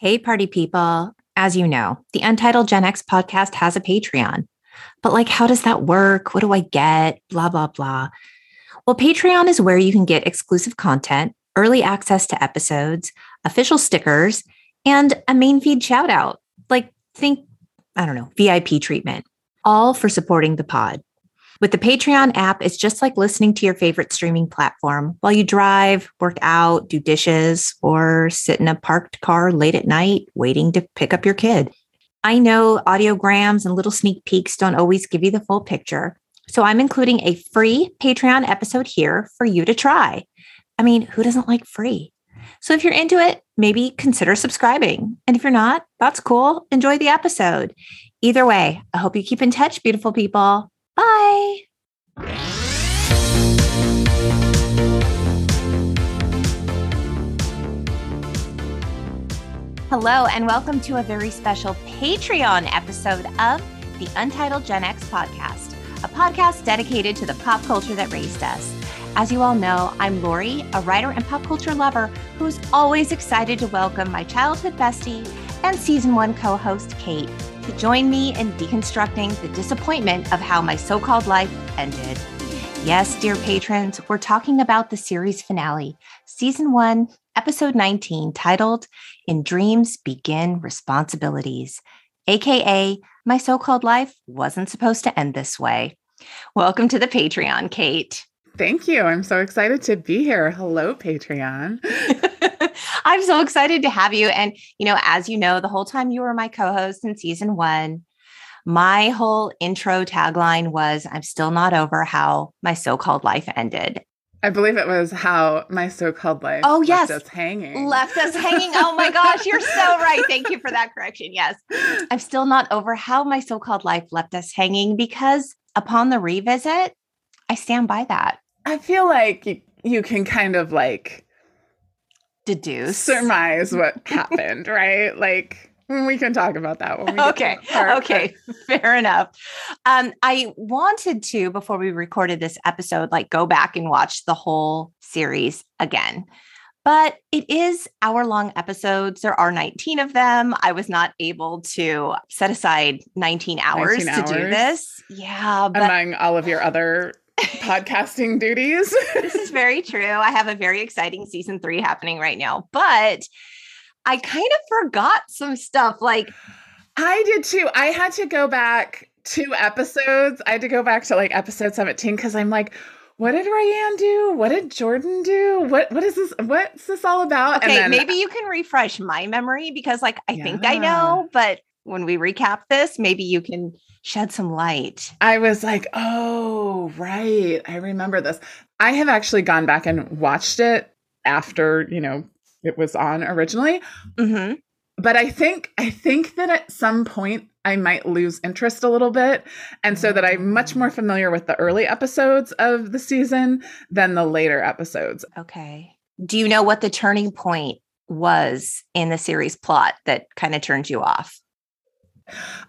Hey, party people. As you know, the Untitled Gen X podcast has a Patreon. But, like, how does that work? What do I get? Blah, blah, blah. Well, Patreon is where you can get exclusive content, early access to episodes, official stickers, and a main feed shout out. Like, think, I don't know, VIP treatment, all for supporting the pod. With the Patreon app, it's just like listening to your favorite streaming platform while you drive, work out, do dishes, or sit in a parked car late at night waiting to pick up your kid. I know audiograms and little sneak peeks don't always give you the full picture. So I'm including a free Patreon episode here for you to try. I mean, who doesn't like free? So if you're into it, maybe consider subscribing. And if you're not, that's cool. Enjoy the episode. Either way, I hope you keep in touch, beautiful people. Bye. Hello, and welcome to a very special Patreon episode of the Untitled Gen X podcast, a podcast dedicated to the pop culture that raised us. As you all know, I'm Lori, a writer and pop culture lover who's always excited to welcome my childhood bestie and season one co host, Cate, to join me in deconstructing the disappointment of how my so called life ended. Yes, dear patrons, we're talking about the series finale, season one, episode 19, titled In Dreams Begin Responsibilities, aka My So Called Life Wasn't Supposed to End This Way. Welcome to the Patreon, Cate. Thank you. I'm so excited to be here. Hello, Patreon. I'm so excited to have you. And, you know, as you know, the whole time you were my co host in season one, my whole intro tagline was I'm still not over how my so called life ended. I believe it was how my so-called life oh, yes. left us hanging. Left us hanging. Oh my gosh, you're so right. Thank you for that correction. Yes. I'm still not over how my so-called life left us hanging because upon the revisit, I stand by that. I feel like you, you can kind of like deduce, surmise what happened, right? Like we can talk about that when we okay okay fair enough. Um i wanted to before we recorded this episode like go back and watch the whole series again. But it is hour long episodes. There are 19 of them. I was not able to set aside 19 hours 19 to do this. Yeah but- among all of your other podcasting duties. this is very true. I have a very exciting season three happening right now, but I kind of forgot some stuff. Like, I did too. I had to go back two episodes. I had to go back to like episode 17 because I'm like, what did Ryan do? What did Jordan do? What what is this? What's this all about? Okay, then, maybe you can refresh my memory because like I yeah. think I know, but when we recap this, maybe you can shed some light. I was like, oh, right. I remember this. I have actually gone back and watched it after, you know, it was on originally. Mm-hmm. But I think I think that at some point I might lose interest a little bit. And so that I'm much more familiar with the early episodes of the season than the later episodes. Okay. Do you know what the turning point was in the series plot that kind of turned you off?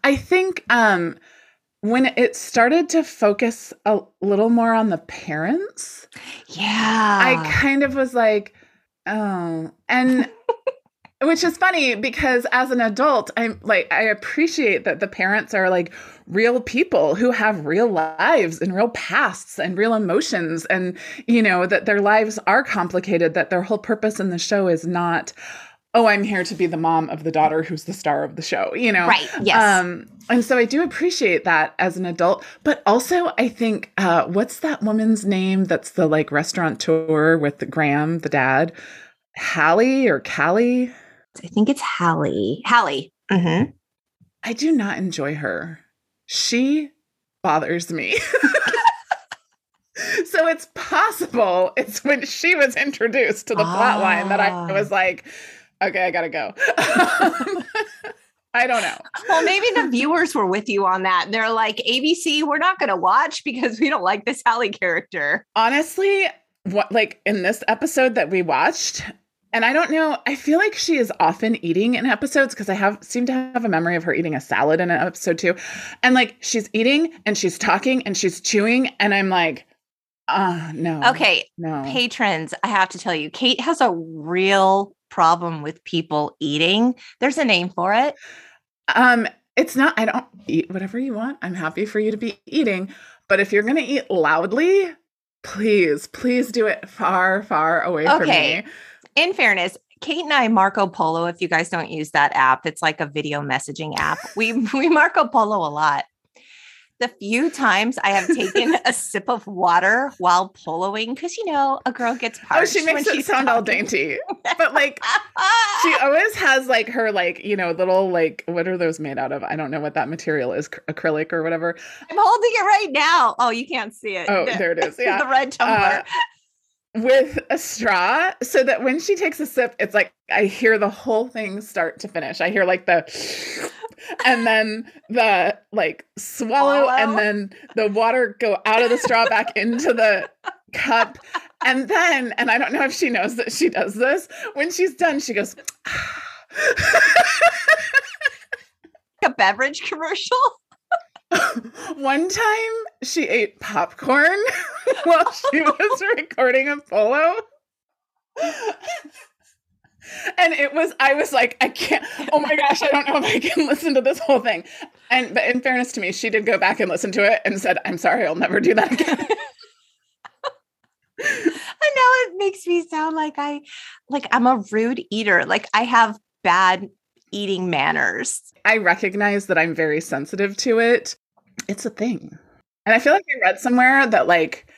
I think um, when it started to focus a little more on the parents, yeah, I kind of was like, oh, and which is funny because as an adult, I'm like, I appreciate that the parents are like real people who have real lives and real pasts and real emotions, and you know, that their lives are complicated, that their whole purpose in the show is not oh i'm here to be the mom of the daughter who's the star of the show you know? Right yes. Um and so i do appreciate that as an adult but also i think uh what's that woman's name that's the like restaurateur with the graham the dad? Hallie or callie? I think it's hallie. Hallie. Mm-hmm. i do not enjoy her. She bothers me. So it's possible it's when she was introduced to the ah. plot line that I was like, okay, I gotta go. I don't know. Well, maybe the viewers were with you on that. They're like, ABC, we're not going to watch because we don't like this Hallie character. Honestly, what like in this episode that we watched, and I don't know, I feel like she is often eating in episodes because I have seem to have a memory of her eating a salad in an episode too. And like she's eating and she's talking and she's chewing, and I'm like, Uh no. Okay, No. patrons, I have to tell you, Cate has a real problem with people eating. There's a name for it. Um, it's not, I don't eat whatever you want. I'm happy for you to be eating. But if you're going to eat loudly, please, please do it far, far away from Okay. me. In fairness, Cate and I Marco Polo. If you guys don't use that app, it's like a video messaging app. We we Marco Polo a lot. The few times I have taken a sip of water while poloing, because you know a girl gets parched. Oh, she makes it sound all dainty. But like, she always has like her, like, you know, little, like, what are those made out of? I don't know what that material is, acrylic or whatever. I'm holding it right now. Oh, you can't see it. Oh, there it is. Yeah. the red tumbler. Uh, with a straw so that when she takes a sip, it's like I hear the whole thing start to finish. I hear like the and then the like swallow, Swallow. and then the water go out of the straw back into the cup. And then, and I don't know if she knows that she does this, when she's done, she goes, a beverage commercial. One time she ate popcorn while she was recording a polo. And it was, I was like, I can't, oh my gosh, I don't know if I can listen to this whole thing. And, but in fairness to me, she did go back and listen to it and said, I'm sorry, I'll never do that again. And now it makes me sound like I like I'm a rude eater. Like I have bad eating manners. I recognize that I'm very sensitive to it. It's a thing. And I feel like I read somewhere that like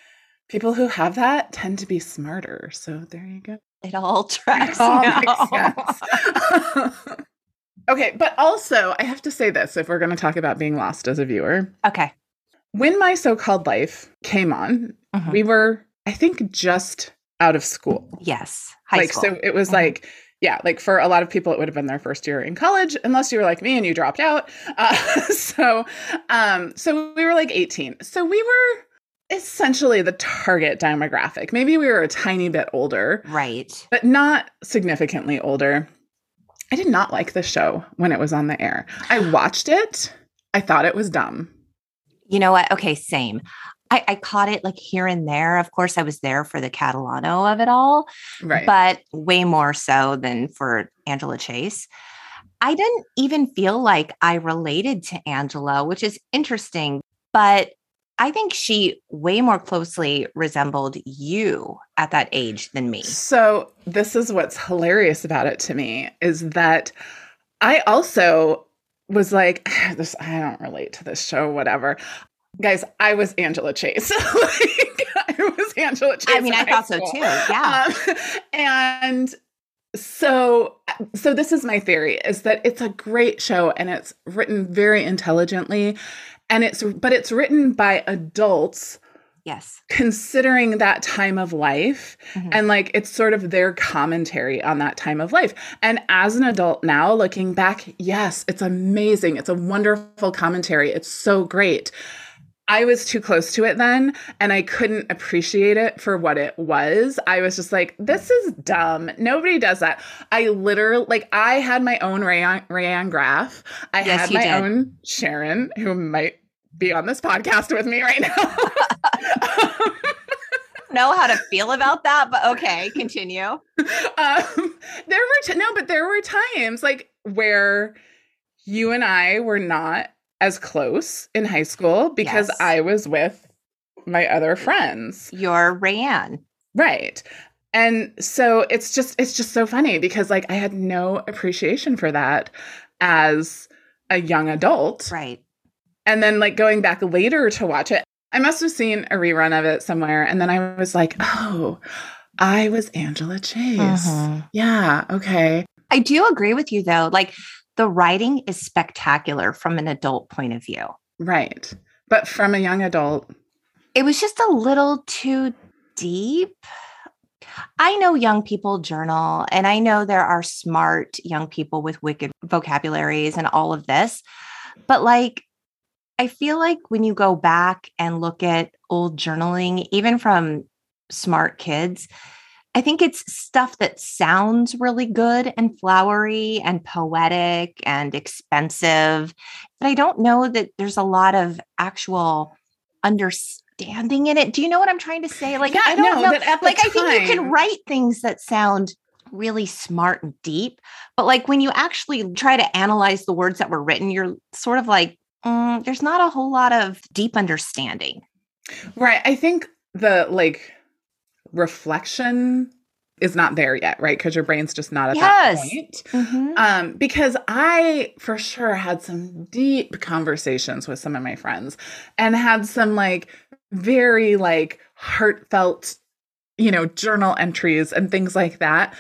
people who have that tend to be smarter. So there you go. It all tracks. all now. makes sense. okay, but also I have to say this if we're going to talk about being lost as a viewer. okay. When my so-called life came on, Mhm. we were I think just out of school. Yes. High like school. so it was Mhm. like yeah, like for a lot of people it would have been their first year in college unless you were like me and you dropped out. Uh, so um so we were like 18. So we were essentially the target demographic. Maybe we were a tiny bit older right. but not significantly older. I did not like the show when it was on the air. I watched it. I thought it was dumb. You know what? Okay, same. I, I caught it like here and there. Of course, I was there for the Catalano of it all, Right. but way more so than for Angela Chase. I didn't even feel like I related to Angela, which is interesting, but I think she way more closely resembled you at that age than me. so this is what's hilarious about it to me is that I also was like, this I don't relate to this show, whatever. Guys, I was Angela Chase. like, I was Angela Chase. I mean, I thought so too. Yeah. Um, and so so this is my theory is that it's a great show and it's written very intelligently and it's but it's written by adults yes. considering that time of life Mhm. and like it's sort of their commentary on that time of life and as an adult now looking back yes it's amazing it's a wonderful commentary it's so great I was too close to it then and I couldn't appreciate it for what it was. I was just like, this is dumb. Nobody does that. I literally, like, I had my own Rayon, Rayanne Graff. I Yes, had my did. own Sharon, who might be on this podcast with me right now. know how to feel about that, but okay, continue. um, there were t- no, but there were times like where you and I were not as close in high school because Yes. I was with my other friends, You're Rayanne. right? And so it's just it's just so funny because like I had no appreciation for that as a young adult. Right. And then like going back later to watch it, I must have seen a rerun of it somewhere and then I was like, "Oh, I was Angela Chase." Mhm. Yeah, okay. I do agree with you though. Like the writing is spectacular from an adult point of view. Right. But from a young adult, It was just a little too deep. I know young people journal, and I know there are smart young people with wicked vocabularies and all of this. But like, I feel like when you go back and look at old journaling, even from smart kids, I think it's stuff that sounds really good and flowery and poetic and expensive. But I don't know that there's a lot of actual understanding in it. Do you know what I'm trying to say? Like, Yeah, I don't no, know. that at the Like, I think you can write things that sound really smart and deep, but like when you actually try to analyze the words that were written, you're sort of like, mm, there's not a whole lot of deep understanding. Right. I think the like reflection is not there yet, right? Because your brain's just not at Yes. that point. Mhm. Um, because I for sure had some deep conversations with some of my friends and had some like very like heartfelt, you know, journal entries and things like that.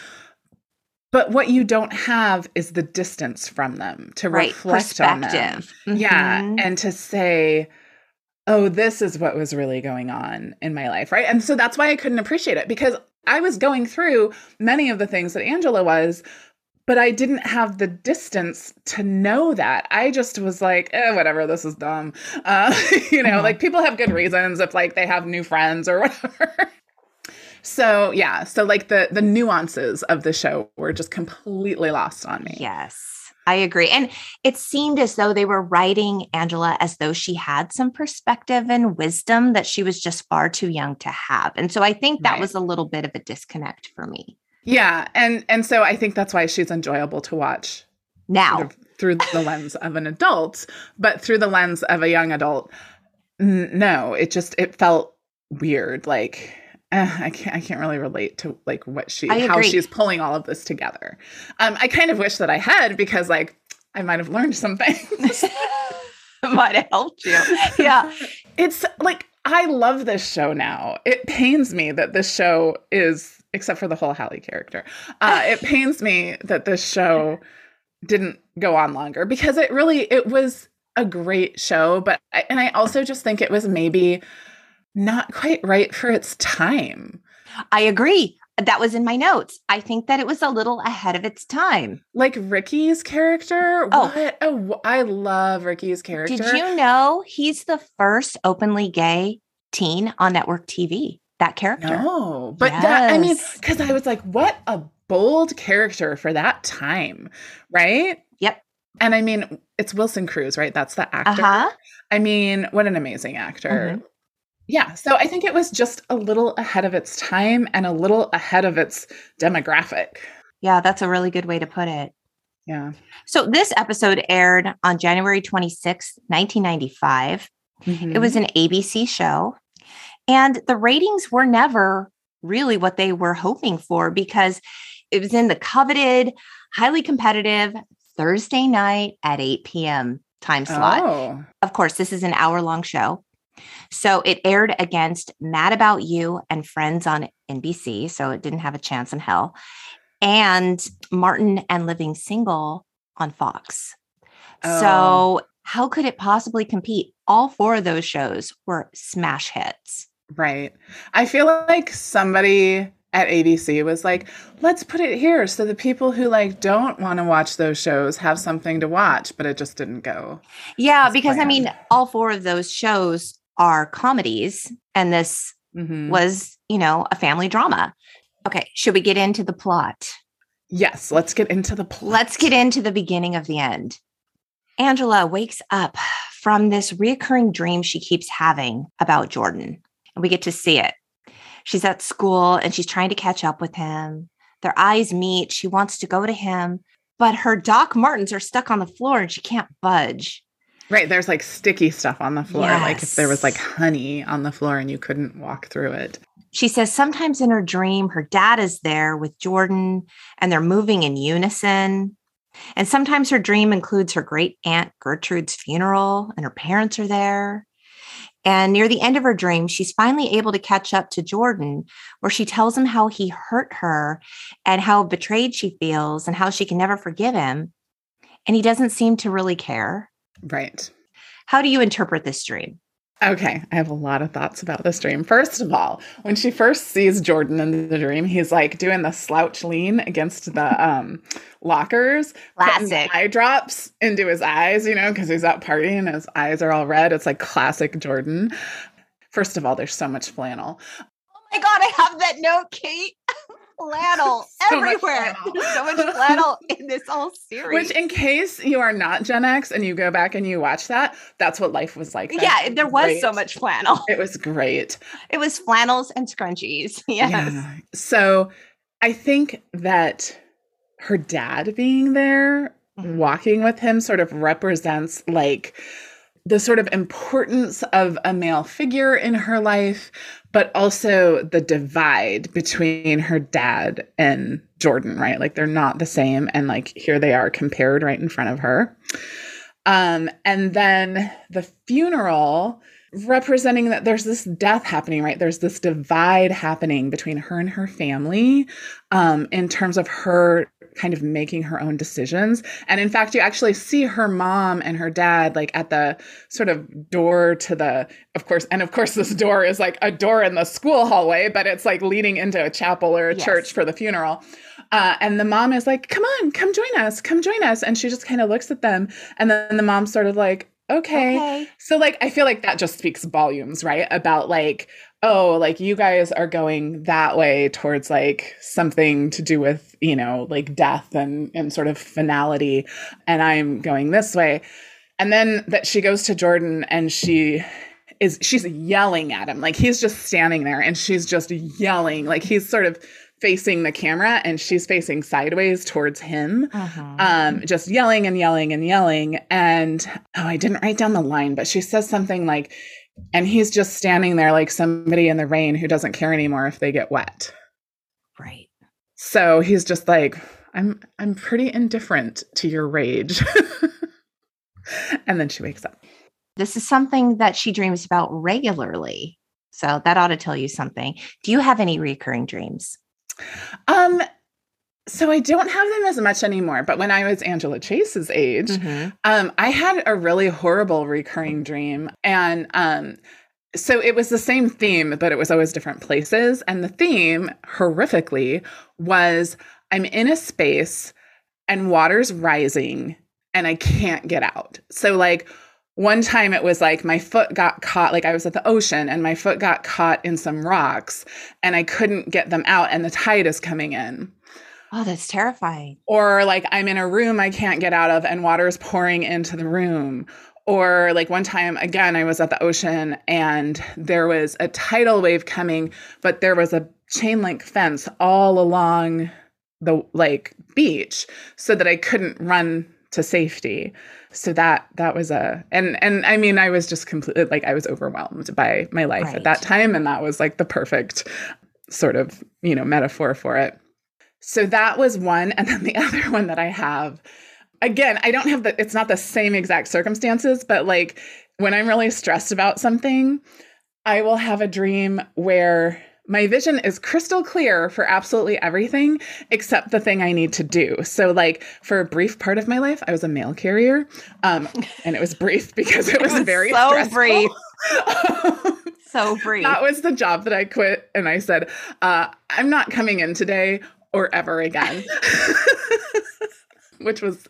But what you don't have is the distance from them to Right. reflect on them. Perspective. Yeah. And to say, oh, this is what was really going on in my life. Right. And so that's why I couldn't appreciate it because I was going through many of the things that Angela was, but I didn't have the distance to know that. I just was like, eh, whatever, this is dumb. Uh, you know, Mhm. like people have good reasons if like they have new friends or whatever. So yeah, so like the the nuances of the show were just completely lost on me. Yes, I agree. And it seemed as though they were writing Angela as though she had some perspective and wisdom that she was just far too young to have. And so I think that Right. was a little bit of a disconnect for me. Yeah, and and so I think that's why she's enjoyable to watch Now, sort of through the lens of an adult, but through the lens of a young adult, n- no, it just it felt weird. Like eh, I can't I can't really relate to like what she how she's pulling all of this together. Um, I kind of wish that I had because like I might have learned some things. might have helped you. Yeah. it's like I love this show now. It pains me that this show is, except for the whole Hallie character, uh, it pains me that this show didn't go on longer because it really it was a great show, but I, and I also just think it was maybe not quite right for its time. I agree. That was in my notes. I think that it was a little ahead of its time. Like Ricky's character, Oh. what a w- I love Ricky's character. Did you know he's the first openly gay teen on network TV? That character. No, but that I mean, because I was like, what a bold character for that time, right? Yep. And I mean, it's Wilson Cruz, right? That's the actor. Uh huh. I mean, what an amazing actor. Mhm. Yeah. So I think it was just a little ahead of its time and a little ahead of its demographic. Yeah, that's a really good way to put it. Yeah. So this episode aired on January 26th, 1995. It was Mm-hmm. an ABC show. And the ratings were never really what they were hoping for because it was in the coveted, highly competitive Thursday night at 8 p.m. time slot. Oh. Of course, this is an hour long show. So it aired against Mad About You and Friends on NBC. So it didn't have a chance in hell. And Martin and Living Single on Fox. Oh. So how could it possibly compete? All four of those shows were smash hits. Right. I feel like somebody at ABC was like, let's put it here so the people who like don't want to watch those shows have something to watch, but it just didn't go. Yeah, because I mean, all four of those shows are comedies, and this Mhm. was, you know, a family drama. Okay, should we get into the plot? Yes, let's get into the plot. Let's get into the beginning of the end. Angela wakes up from this reoccurring dream she keeps having about Jordan, and we get to see it. She's at school and she's trying to catch up with him. Their eyes meet. She wants to go to him, but her Doc Martens are stuck on the floor and she can't budge. Right, there's like sticky stuff on the floor, like if there was like honey on the floor and you couldn't walk through it. She says sometimes in her dream, her dad is there with Jordan and they're moving in unison. And sometimes her dream includes her great aunt Gertrude's funeral and her parents are there. And near the end of her dream, she's finally able to catch up to Jordan, where she tells him how he hurt her and how betrayed she feels and how she can never forgive him. And he doesn't seem to really care. Right. How do you interpret this dream? Okay, I have a lot of thoughts about this dream. First of all, when she first sees Jordan in the dream, he's like doing the slouch lean against the um lockers, Classic. eye drops into his eyes, you know, because he's out partying and his eyes are all red. It's like classic Jordan. First of all, there's so much flannel. Oh my God, I have that note, Cate. Flannel So much everywhere. flannel. There's so much flannel in this whole series. Which, in case you are not Gen X and you go back and you watch that, that's what life was like. then. yeah, there was so much flannel. It was great. It was flannels and scrunchies. Yes. Yeah. So I think that her dad being there, Mhm. walking with him, sort of represents like the sort of importance of a male figure in her life, but also the divide between her dad and Jordan, right? Like they're not the same. And like here they are compared right in front of her. Um, and then the funeral representing that there's this death happening, right? There's this divide happening between her and her family um, in terms of her kind of making her own decisions. And in fact, you actually see her mom and her dad like at the sort of door to the, of course, and of course, this door is like a door in the school hallway, but it's like leading into a chapel or a Yes. church for the funeral. Uh, and the mom is like, come on, come join us, come join us. And she just kind of looks at them. And then the mom's sort of like, okay. Okay. So like I feel like that just speaks volumes, right? About like, oh, like you guys are going that way towards like something to do with, you know, like death and and sort of finality and I'm going this way. And then that she goes to Jordan and she is she's yelling at him. Like he's just standing there and she's just yelling. Like he's sort of facing the camera and she's facing sideways towards him Mhm. um, just yelling and yelling and yelling. And oh, I didn't write down the line, but she says something like, and he's just standing there like somebody in the rain who doesn't care anymore if they get wet. right. So he's just like, I'm I'm pretty indifferent to your rage. and then she wakes up. This is something that she dreams about regularly. So that ought to tell you something. Do you have any recurring dreams? Um, so I don't have them as much anymore, but when I was Angela Chase's age, Um, I had a really horrible recurring dream, and um, so it was the same theme, but it was always different places. And the theme, horrifically, was I'm in a space and water's rising, and I can't get out. So like. One time it was like my foot got caught, like I was at the ocean and my foot got caught in some rocks and I couldn't get them out, and the tide is coming in Oh, that's terrifying. or like I'm in a room I can't get out of and water is pouring into the room. Or like one time again, I was at the ocean and there was a tidal wave coming, but there was a chain link fence all along the like beach so that I couldn't run to safety. So that that was a and and I mean I was just completely uh, like I was overwhelmed by my life Right. at that time and that was like the perfect sort of, you know, metaphor for it. So that was one. And then the other one that I have, again, I don't have the, it's not the same exact circumstances, but like when I'm really stressed about something, I will have a dream where my vision is crystal clear for absolutely everything except the thing I need to do. So, like for a brief part of my life, I was a mail carrier, um, and it was brief because it was, was very so stressful. brief. So brief. That was the job that I quit. And I said, uh, I'm not coming in today or ever again, which was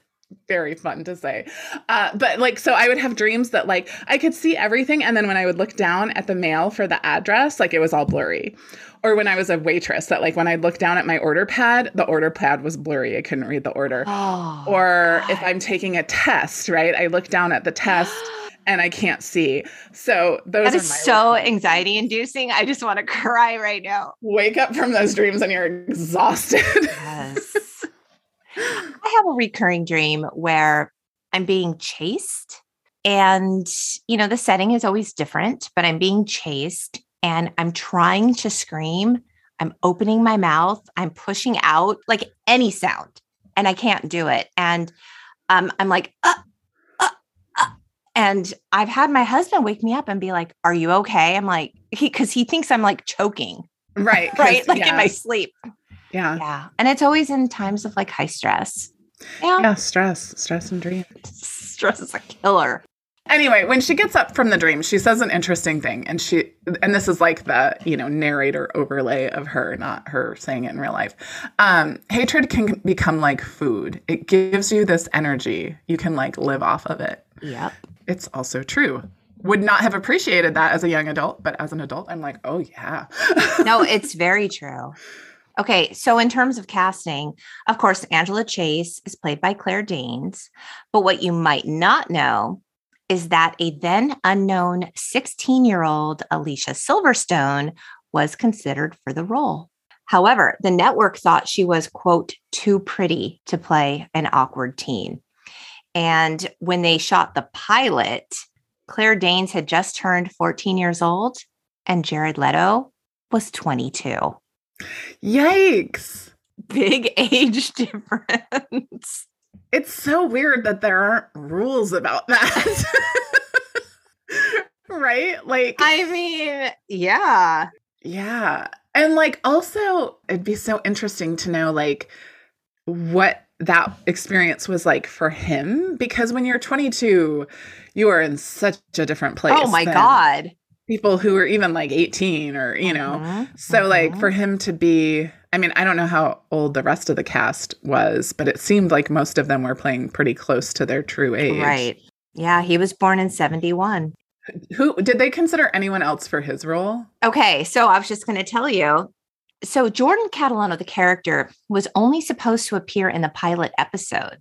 very fun to say. Uh, but like, so I would have dreams that like I could see everything. And then when I would look down at the mail for the address, like it was all blurry. Or when I was a waitress, that like when I looked down at my order pad, the order pad was blurry. I couldn't read the order. oh, or if I'm taking a test, right? I look down at the test and I can't see. So those that are my so anxiety inducing. I just want to cry right now. wake up from those dreams and you're exhausted. Yes. I have a recurring dream where I'm being chased. And, you know, the setting is always different, but I'm being chased and I'm trying to scream. I'm opening my mouth. I'm pushing out like any sound and I can't do it. And um, I'm like, uh, uh, uh. and I've had my husband wake me up and be like, Are you okay? I'm like, he, cause he thinks I'm like choking, Right. right? Like yeah, in my sleep. Yeah. Yeah. And it's always in times of like high stress. Yeah. Yeah, stress, stress and dreams. Stress is a killer. Anyway, when she gets up from the dream, she says an interesting thing. And she and this is like the, you know, narrator overlay of her, not her saying it in real life. Um, hatred can become like food. It gives you this energy. You can like live off of it. Yep. It's also true. Would not have appreciated that as a young adult, but as an adult, I'm like, oh yeah. No, it's very true. Okay, so in terms of casting, of course, Angela Chase is played by Claire Danes. But what you might not know is that a then unknown 16 year old Alicia Silverstone was considered for the role. However, the network thought she was, quote, too pretty to play an awkward teen. And when they shot the pilot, Claire Danes had just turned 14 years old and Jared Leto was 22. Yikes. Big age difference. It's so weird that there aren't rules about that. right? Like, I mean, yeah. Yeah. And like, also, it'd be so interesting to know, like, what that experience was like for him because when you're 22 you are in such a different oh place oh my god people who were even like 18 or you know. Mhm, so like mhm. for him to be i mean i don't know how old the rest of the cast was but it seemed like most of them were playing pretty close to their true age. Right. Yeah he was born in 71 who did they consider anyone else for his role? Okay so i was just going to tell you. So jordan catalano the character was only supposed to appear in the pilot episode.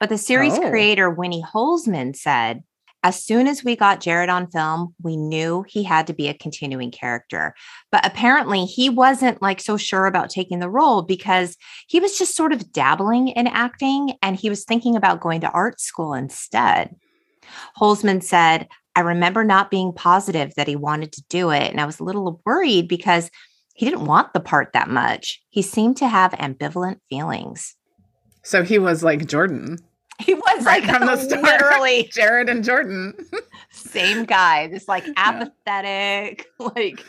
But the series Oh. creator winnie holzman said as soon as we got jared on film we knew he had to be a continuing character but apparently he wasn't like so sure about taking the role because he was just sort of dabbling in acting and he was thinking about going to art school instead holzman said I remember not being positive that he wanted to do it. And I was a little worried because he didn't want the part that much. He seemed to have ambivalent feelings. so he was like jordan He was Right like from the start. literally jared and jordan same guy, this like apathetic, like,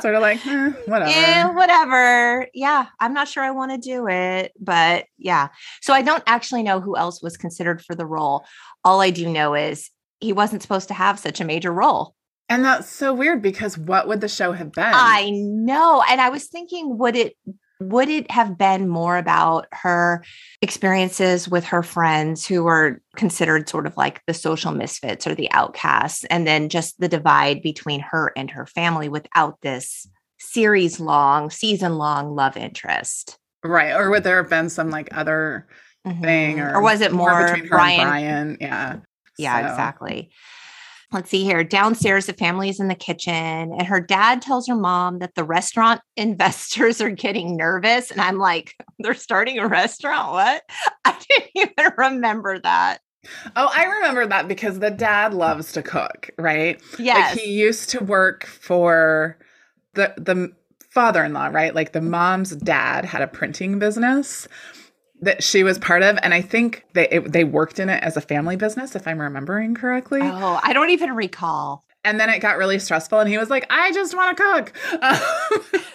sort of like eh, whatever yeah, whatever. Yeah, I'm not sure I want to do it, but yeah. So I don't actually know who else was considered for the role. All I do know is he wasn't supposed to have such a major role. And that's so weird because what would the show have been? I know. And I was thinking, would it would it have been more about her experiences with her friends who were considered sort of like the social misfits or the outcasts, and then just the divide between her and her family without this series long, season long love interest? right. Or would there have been some like other thing Mhm. or, was it more, between her Brian? and Brian? Yeah. Yeah, So- exactly. Let's see here. Downstairs, the family is in the kitchen, and her dad tells her mom that the restaurant investors are getting nervous. And I'm like, they're starting a restaurant? What? I didn't even remember that. Oh, I remember that because the dad loves to cook, right? Yes. Like he used to work for the the father-in-law, right? Like the mom's dad had a printing business that she was part of and I think they it, they worked in it as a family business if I'm remembering correctly. oh, I don't even recall. And then it got really stressful and he was like, "I just want to cook."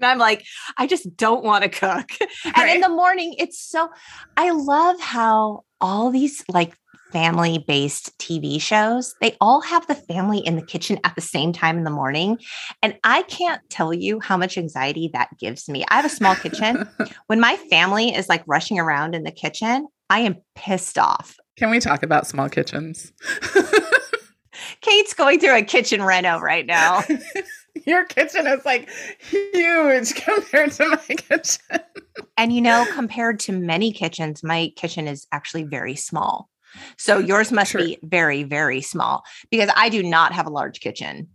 And I'm like, I just don't want to cook. And in the morning, it's so, I love how all these like family based TV shows, they all have the family in the kitchen at the same time in the morning. And I can't tell you how much anxiety that gives me. I have a small kitchen. when my family is like rushing around in the kitchen, I am pissed off. Can we talk about small kitchens? Cate's going through a kitchen reno right now. Your kitchen is like huge compared to my kitchen. And you know, compared to many kitchens, my kitchen is actually very small. So yours must True. be very, very small because I do not have a large kitchen.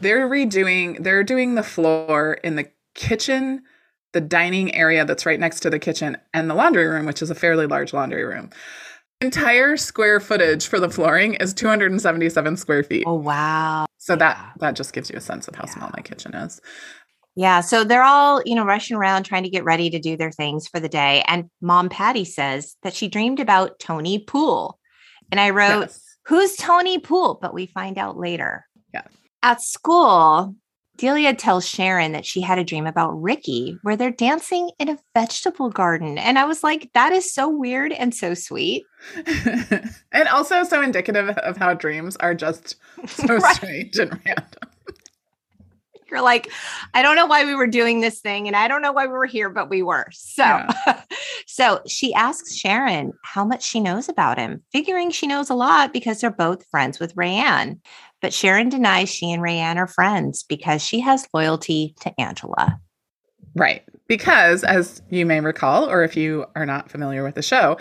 They're redoing, they're doing the floor in the kitchen, the dining area that's right next to the kitchen, and the laundry room, which is a fairly large laundry room. Entire square footage for the flooring is 277 square feet. Oh, wow. so yeah. that that just gives you a sense of how small my kitchen is. Yeah. So they're all, you know, rushing around trying to get ready to do their things for the day. And mom Patty says that she dreamed about Tony Poole. And I wrote, Yes. Who's Tony Poole? But we find out later. Yeah. At school, Delia tells Sharon that she had a dream about Ricky where they're dancing in a vegetable garden. And I was like, that is so weird and so sweet. and also so indicative of how dreams are just so Right. strange and random. You're like, I don't know why we were doing this thing and I don't know why we were here, but we were. So, Yeah. so she asks Sharon how much she knows about him, figuring she knows a lot because they're both friends with Rayanne. But Sharon denies she and Rayanne are friends because she has loyalty to Angela. Right. Because, as you may recall, or if you are not familiar with the show,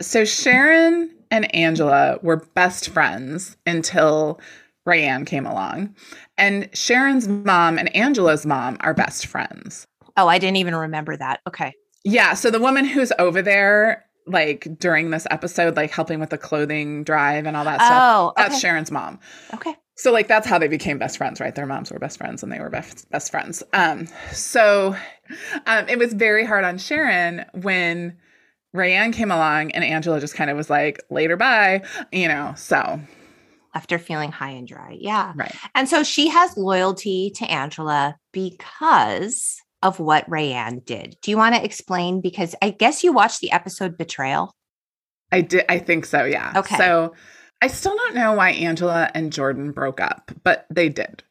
so Sharon and Angela were best friends until Rayanne came along. And Sharon's mom and Angela's mom are best friends. Oh, I didn't even remember that. Okay. Yeah. So the woman who's over there, like during this episode, like helping with the clothing drive and all that stuff, Oh, okay. that's Sharon's mom. Okay. So like that's how they became best friends, right? Their moms were best friends and they were best best friends. Um so um it was very hard on Sharon when Rayanne came along and Angela just kind of was like, later bye, you know. So Left her feeling high and dry. Yeah. right. And so she has loyalty to Angela because of what Rayanne did. Do you want to explain? Because I guess you watched the episode Betrayal. I did I think so, yeah. Okay. So I still don't know why Angela and Jordan broke up, but they did.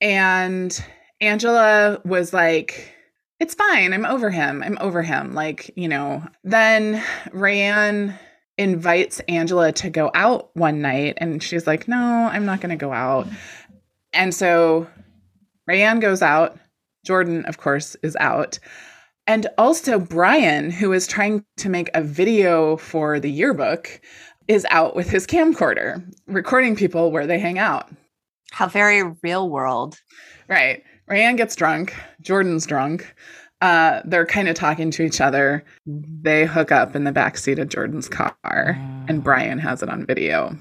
And Angela was like, it's fine. I'm over him. I'm over him. Like, you know, then Rayanne invites Angela to go out one night and she's like, no, I'm not going to go out. And so Rayanne goes out. Jordan, of course, is out. And also, Brian, who is trying to make a video for the yearbook, is out with his camcorder, recording people where they hang out. How very real world. Right. Rayanne gets drunk. Jordan's drunk. Uh, they're kind of talking to each other. They hook up in the back seat of Jordan's car, and Brian has it on video.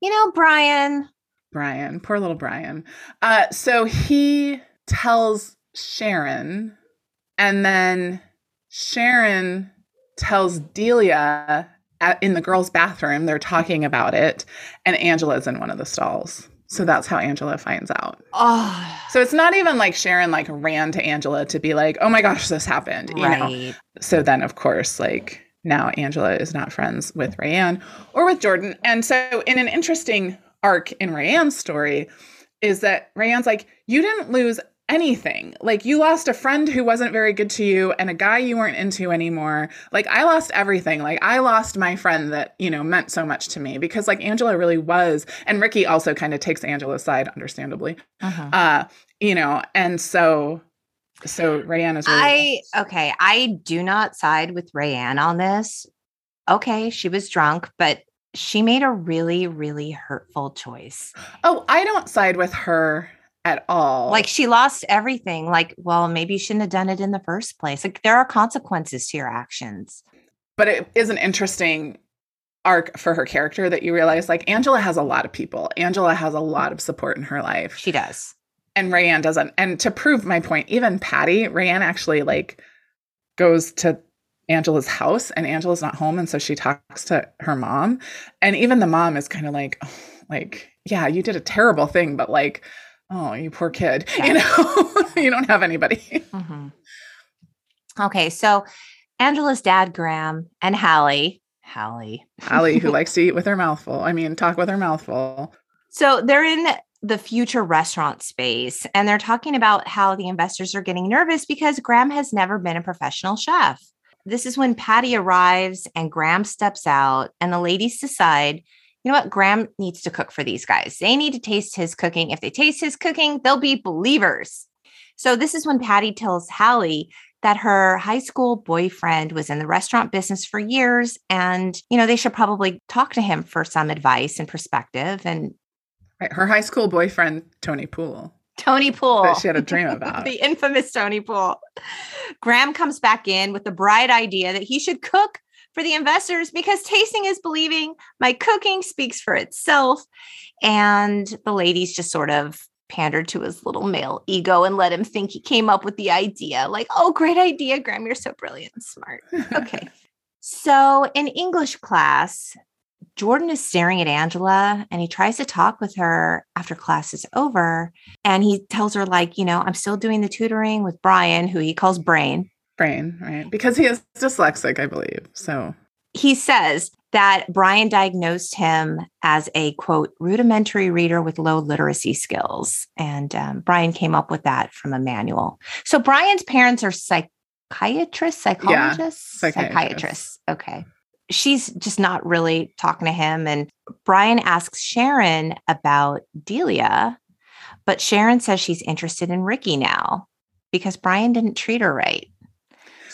You know, Brian, Brian, poor little Brian. Uh, so he tells Sharon, and then Sharon tells Delia at, in the girls' bathroom. They're talking about it, and Angela's in one of the stalls. So that's how Angela finds out. oh, So it's not even like Sharon like ran to Angela to be like, "Oh my gosh, this happened," you know. right. So then, of course, like now Angela is not friends with Rayanne or with Jordan. And so, in an interesting arc in Rayanne's story, is that Rayanne's like, you didn't lose anything. Like, you lost a friend who wasn't very good to you and a guy you weren't into anymore. Like, I lost everything. Like, I lost my friend that, you know, meant so much to me because, like, Angela really was. And Ricky also kind of takes Angela's side, understandably. Mhm. Uh, you know, and so. So Rayanne is really I okay. I do not side with Rayanne on this. Okay, she was drunk, but she made a really, really hurtful choice. Oh, I don't side with her at all. Like she lost everything. Like, well, maybe you shouldn't have done it in the first place. Like there are consequences to your actions. but it is an interesting arc for her character that you realize like Angela has a lot of people. Angela has a lot of support in her life. She does. And Rayanne doesn't. And to prove my point, even Patty, Rayanne actually like goes to Angela's house and Angela's not home. And so she talks to her mom. And even the mom is kind of like, oh, like, yeah, you did a terrible thing, but like, oh, you poor kid. You know, you don't have anybody. Mhm. Okay, so Angela's dad, Graham, and Hallie, Hallie. Hallie, who likes to eat with her mouthful. I mean, talk with her mouthful. So they're in the future restaurant space and they're talking about how the investors are getting nervous because Graham has never been a professional chef. This is when Patty arrives and Graham steps out, and the ladies decide, you know what, Graham needs to cook for these guys. They need to taste his cooking. If they taste his cooking, they'll be believers. So this is when Patty tells Hallie that her high school boyfriend was in the restaurant business for years and you know they should probably talk to him for some advice and perspective and Right. Her high school boyfriend, Tony Poole, Tony Poole that she had a dream about. the infamous Tony Poole. Graham comes back in with the bright idea that he should cook for the investors because tasting is believing. My cooking speaks for itself. And the ladies just sort of pandered to his little male ego and let him think he came up with the idea. Like, oh, great idea, Graham. You're so brilliant and smart. Okay. so in English class, Jordan is staring at Angela and he tries to talk with her after class is over. And he tells her, like, you know, I'm still doing the tutoring with Brian, who he calls Brain. Brain, right? Because he is dyslexic, I believe. So He says that Brian diagnosed him as a quote, rudimentary reader with low literacy skills. And um, Brian came up with that from a manual. So Brian's parents are psychiatrists, psychologists, psychiatrists. Okay. She's just not really talking to him. And Brian asks Sharon about Delia, but Sharon says she's interested in Ricky now. because Brian didn't treat her right.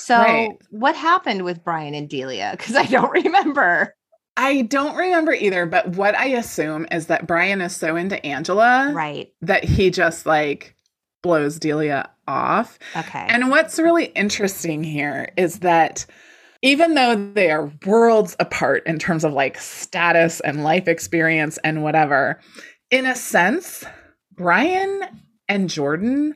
So, right. what happened with Brian and Delia? Because I don't remember. I don't remember either, but what I assume is that Brian is so into Angela, right, that he just like blows Delia off. Okay. And what's really interesting here is that even though they are worlds apart in terms of like status and life experience and whatever, in a sense, Brian and Jordan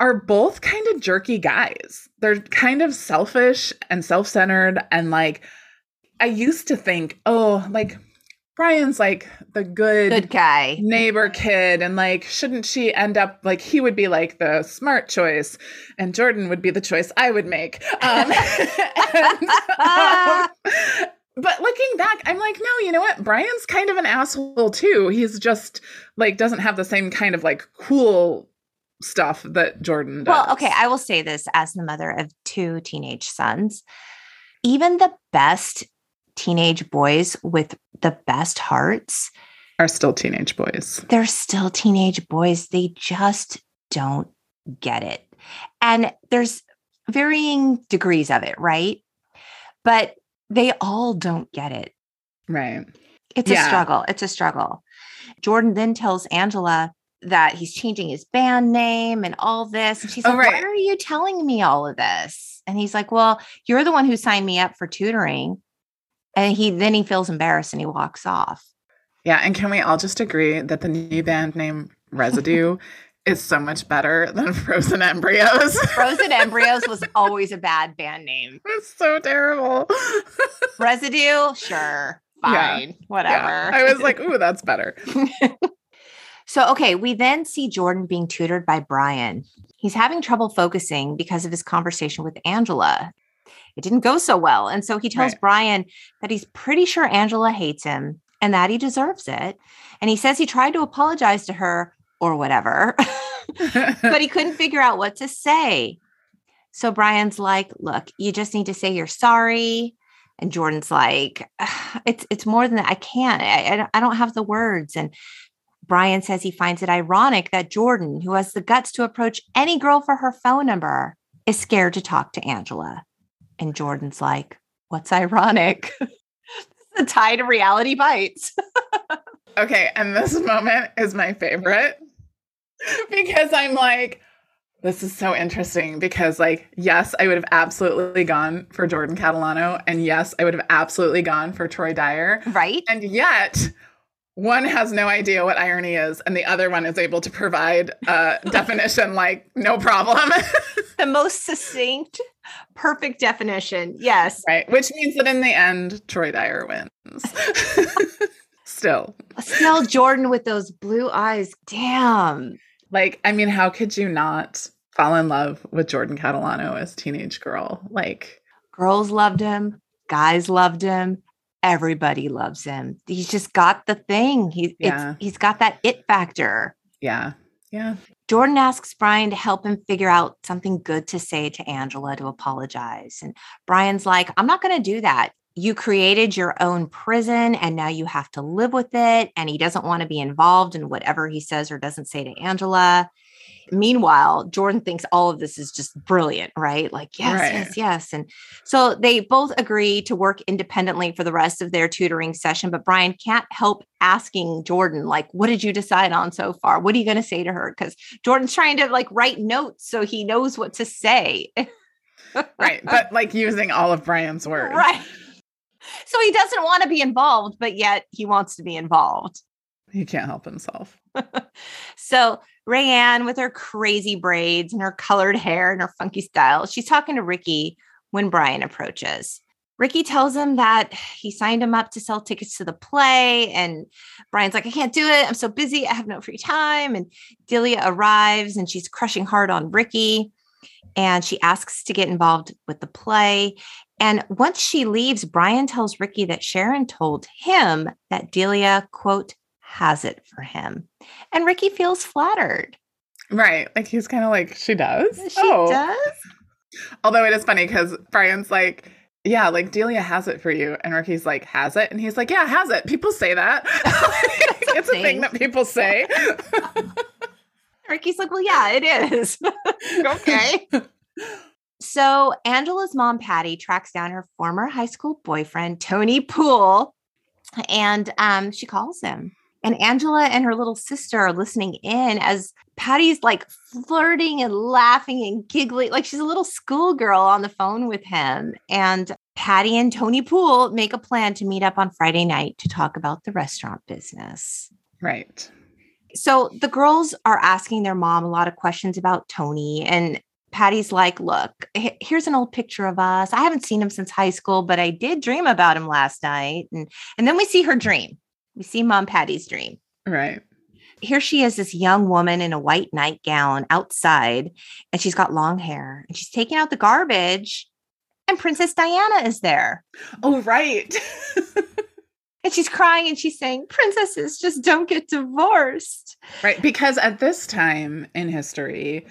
are both kind of jerky guys. They're kind of selfish and self centered. And like, I used to think, oh, like, Brian's like the good, good guy neighbor kid and like shouldn't she end up like he would be like the smart choice and Jordan would be the choice I would make. Um, and, um, but looking back, I'm like, no, you know what? Brian's kind of an asshole too. He's just like doesn't have the same kind of like cool stuff that Jordan does. Well, okay, I will say this as the mother of two teenage sons. Even the best teenage boys with the best hearts are still teenage boys. They're still teenage boys. They just don't get it. And there's varying degrees of it, right? But they all don't get it. Right. It's yeah. a struggle. It's a struggle. Jordan then tells Angela that he's changing his band name and all this. And she's oh, like, right. Why are you telling me all of this? And he's like, Well, you're the one who signed me up for tutoring. And he then he feels embarrassed and he walks off. Yeah. And can we all just agree that the new band name Residue is so much better than Frozen Embryos? Frozen Embryos was always a bad band name. It's so terrible. Residue, sure. Fine. Yeah. Whatever. Yeah. I was like, ooh, that's better. So, okay, we then see Jordan being tutored by Brian. He's having trouble focusing because of his conversation with Angela it didn't go so well. And so he tells right. Brian that he's pretty sure Angela hates him and that he deserves it. And he says he tried to apologize to her or whatever, but he couldn't figure out what to say. So Brian's like, "Look, you just need to say you're sorry." And Jordan's like, "It's it's more than that. I can't. I, I don't have the words." And Brian says he finds it ironic that Jordan, who has the guts to approach any girl for her phone number, is scared to talk to Angela. And Jordan's like, What's ironic? the tide of reality bites. okay. And this moment is my favorite because I'm like, this is so interesting because, like, yes, I would have absolutely gone for Jordan Catalano. And yes, I would have absolutely gone for Troy Dyer. Right. And yet, one has no idea what irony is, and the other one is able to provide a definition like no problem. the most succinct perfect definition. Yes. Right. Which means that in the end, Troy Dyer wins. Still. Still Jordan with those blue eyes. Damn. Like, I mean, how could you not fall in love with Jordan Catalano as teenage girl? Like girls loved him, guys loved him, everybody loves him. He's just got the thing. He, yeah. he's got that it factor. Yeah. Yeah. Jordan asks Brian to help him figure out something good to say to Angela to apologize. And Brian's like, I'm not going to do that. You created your own prison and now you have to live with it. And he doesn't want to be involved in whatever he says or doesn't say to Angela. Meanwhile, Jordan thinks all of this is just brilliant, right? Like, yes, right. yes, yes. And so they both agree to work independently for the rest of their tutoring session. But Brian can't help asking Jordan, like, what did you decide on so far? What are you going to say to her? Because Jordan's trying to like write notes so he knows what to say. right. But like using all of Brian's words. Right. So he doesn't want to be involved, but yet he wants to be involved. He can't help himself. so Rayanne with her crazy braids and her colored hair and her funky style, she's talking to Ricky when Brian approaches. Ricky tells him that he signed him up to sell tickets to the play. And Brian's like, I can't do it. I'm so busy. I have no free time. And Delia arrives and she's crushing hard on Ricky. And she asks to get involved with the play. And once she leaves, Brian tells Ricky that Sharon told him that Delia, quote, has it for him. And Ricky feels flattered. Right. Like he's kind of like, she does. She oh. does. Although it is funny because Brian's like, yeah, like Delia has it for you. And Ricky's like, has it? And he's like, yeah, has it. People say that. it's a thing. thing that people say. Ricky's like, well, yeah, it is. okay. So Angela's mom, Patty, tracks down her former high school boyfriend, Tony Poole, and um, she calls him. And Angela and her little sister are listening in as Patty's like flirting and laughing and giggling, like she's a little schoolgirl on the phone with him. And Patty and Tony Poole make a plan to meet up on Friday night to talk about the restaurant business. Right. So the girls are asking their mom a lot of questions about Tony. And Patty's like, Look, here's an old picture of us. I haven't seen him since high school, but I did dream about him last night. And, and then we see her dream. We see Mom Patty's dream. Right. Here she is, this young woman in a white nightgown outside, and she's got long hair and she's taking out the garbage and Princess Diana is there. Oh, right. and she's crying and she's saying, Princesses just don't get divorced. Right. Because at this time in history,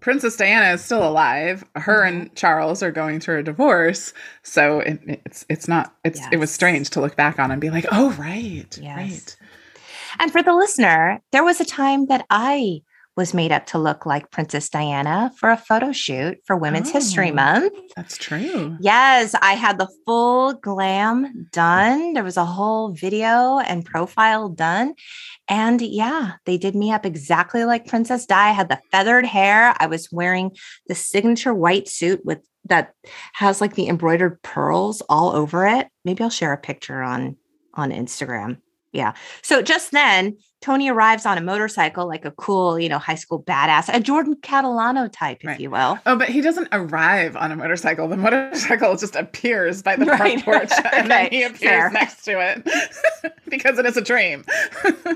Princess Diana is still alive. Her and mm-hmm. Charles are going through a divorce. So it, it's it's not it's yes. it was strange to look back on and be like, oh right. Yes. Right. And for the listener, there was a time that I was made up to look like Princess Diana for a photo shoot for Women's oh, History Month. That's true. Yes, I had the full glam done. There was a whole video and profile done. And yeah, they did me up exactly like Princess Di. I had the feathered hair. I was wearing the signature white suit with that has like the embroidered pearls all over it. Maybe I'll share a picture on on Instagram. Yeah. So just then, Tony arrives on a motorcycle, like a cool, you know, high school badass, a Jordan Catalano type, if right. you will. Oh, but he doesn't arrive on a motorcycle. The motorcycle just appears by the right. front porch and okay. then he appears Fair. next to it because it is a dream.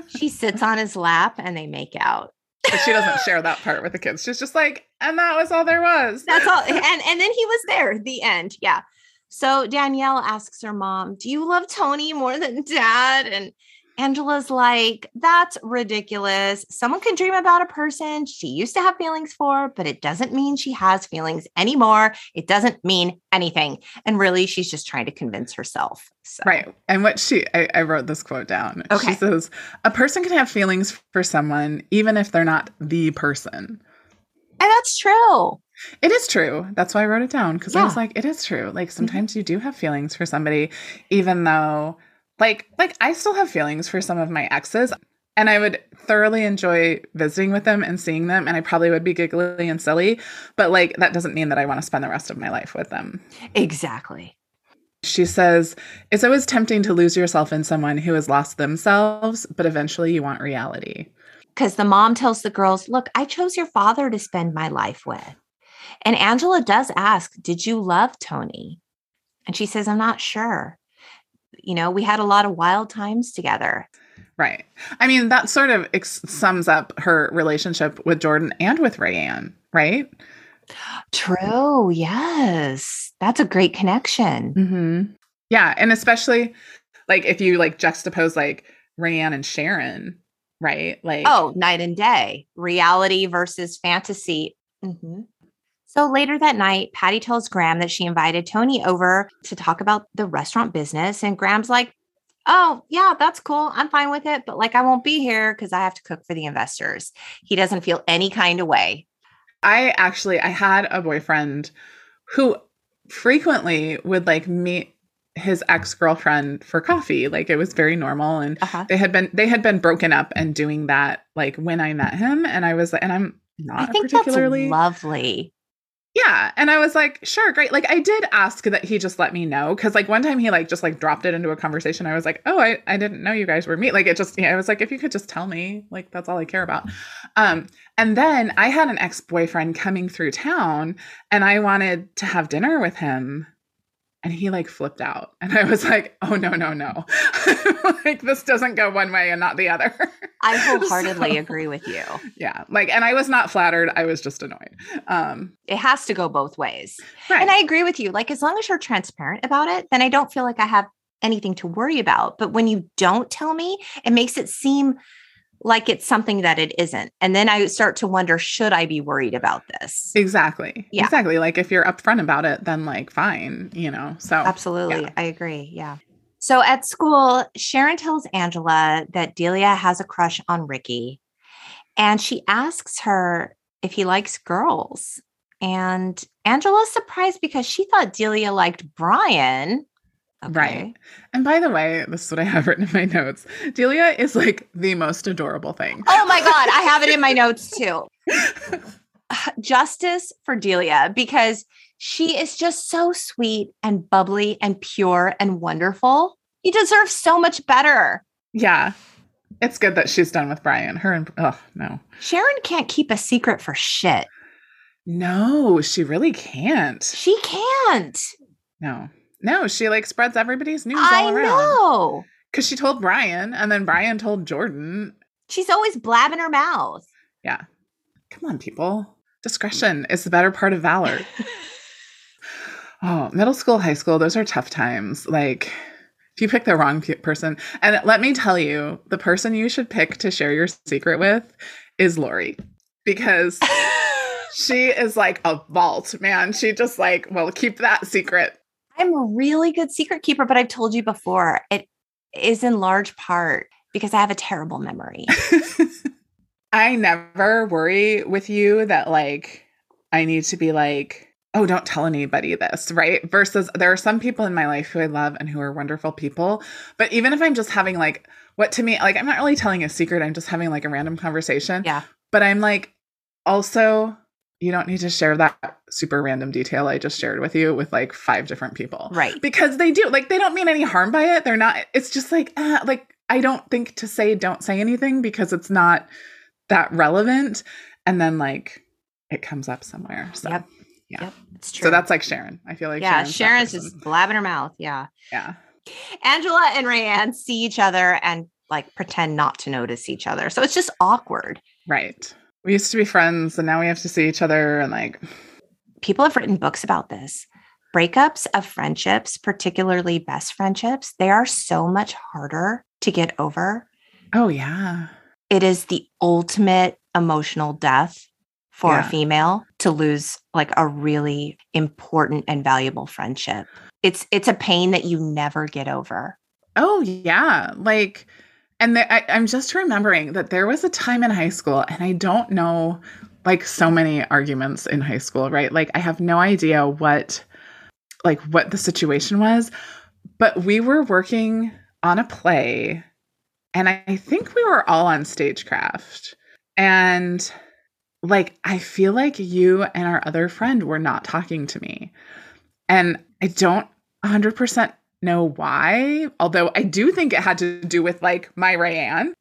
she sits on his lap and they make out. But she doesn't share that part with the kids. She's just like, and that was all there was. That's all. And and then he was there, the end. Yeah. So Danielle asks her mom, Do you love Tony more than dad? And Angela's like, That's ridiculous. Someone can dream about a person she used to have feelings for, but it doesn't mean she has feelings anymore. It doesn't mean anything. And really, she's just trying to convince herself. So. Right. And what she, I, I wrote this quote down. Okay. She says, A person can have feelings for someone even if they're not the person. And that's true. It is true. That's why I wrote it down because yeah. I was like, it is true. Like mm-hmm. sometimes mm-hmm. you do have feelings for somebody, even though, like, like I still have feelings for some of my exes, and I would thoroughly enjoy visiting with them and seeing them, and I probably would be giggly and silly, but like that doesn't mean that I want to spend the rest of my life with them. Exactly. She says, It's always tempting to lose yourself in someone who has lost themselves, but eventually you want reality. Because the mom tells the girls, Look, I chose your father to spend my life with. And Angela does ask, Did you love Tony? And she says, I'm not sure. You know, we had a lot of wild times together. Right. I mean, that sort of ex- sums up her relationship with Jordan and with Rayanne, right? True. Yes. That's a great connection. Mm-hmm. Yeah. And especially like if you like juxtapose like Rayanne and Sharon, right? Like, oh, night and day, reality versus fantasy. Mm-hmm. So later that night, Patty tells Graham that she invited Tony over to talk about the restaurant business. And Graham's like, Oh, yeah, that's cool. I'm fine with it. But like, I won't be here because I have to cook for the investors. He doesn't feel any kind of way. I actually, I had a boyfriend who frequently would like meet his ex-girlfriend for coffee like it was very normal and uh-huh. they had been they had been broken up and doing that like when i met him and i was like and i'm not I think particularly that's lovely yeah. And I was like, sure, great. Like I did ask that he just let me know. Cause like one time he like just like dropped it into a conversation. I was like, oh, I, I didn't know you guys were meet. Like it just, yeah, I was like, if you could just tell me, like that's all I care about. Um, and then I had an ex-boyfriend coming through town and I wanted to have dinner with him and he like flipped out. And i was like oh no no no. Like this doesn't go one way and not the other. I wholeheartedly so, agree with you. Yeah. Like and i was not flattered. I was just annoyed. Um it has to go both ways. Right. and i agree with you. Like as long as you're transparent about it then i don't feel like i have anything to worry about. But when you don't tell me it makes it seem like it's something that it isn't. And then I start to wonder, should I be worried about this? Exactly. Yeah. Exactly. Like if you're upfront about it, then like fine, you know. So absolutely. Yeah. I agree. Yeah. So at school, Sharon tells Angela that Delia has a crush on Ricky. And she asks her if he likes girls. And Angela's surprised because she thought Delia liked Brian. Right. And by the way, this is what I have written in my notes. Delia is like the most adorable thing. Oh my God. I have it in my notes too. Justice for Delia because she is just so sweet and bubbly and pure and wonderful. He deserves so much better. Yeah. It's good that she's done with Brian. Her and oh no. Sharon can't keep a secret for shit. No, she really can't. She can't. No. No, she like spreads everybody's news I all around. know. Because she told Brian and then Brian told Jordan. She's always blabbing her mouth. Yeah. Come on, people. Discretion is the better part of valor. oh, middle school, high school, those are tough times. Like, if you pick the wrong pe- person, and let me tell you, the person you should pick to share your secret with is Lori. Because she is like a vault, man. She just like, well, keep that secret. I'm a really good secret keeper, but I've told you before, it is in large part because I have a terrible memory. I never worry with you that like I need to be like, oh, don't tell anybody this, right? Versus there are some people in my life who I love and who are wonderful people. But even if I'm just having like what to me, like I'm not really telling a secret, I'm just having like a random conversation. Yeah. But I'm like, also, you don't need to share that super random detail I just shared with you with like five different people. Right. Because they do, like, they don't mean any harm by it. They're not, it's just like, uh, like, I don't think to say don't say anything because it's not that relevant. And then like it comes up somewhere. So, Yep. yeah. Yep. It's true. So that's like Sharon. I feel like yeah, Sharon's, Sharon's just blabbing her mouth. Yeah. yeah. Angela and Rayanne see each other and like pretend not to notice each other. So it's just awkward. Right. We used to be friends and now we have to see each other and like, People have written books about this. Breakups of friendships, particularly best friendships, they are so much harder to get over. oh, yeah. It is the ultimate emotional death for Yeah. a female to lose like a really important and valuable friendship. It's it's a pain that you never get over. Oh yeah, like, and the, I, I'm just remembering that there was a time in high school, and I don't know, like, so many arguments in high school, right? Like, I have no idea what, like, what the situation was, but we were working on a play, and I, I think we were all on stagecraft, and like, I feel like you and our other friend were not talking to me, and I don't 100% know why, although I do think it had to do with like my Rayanne.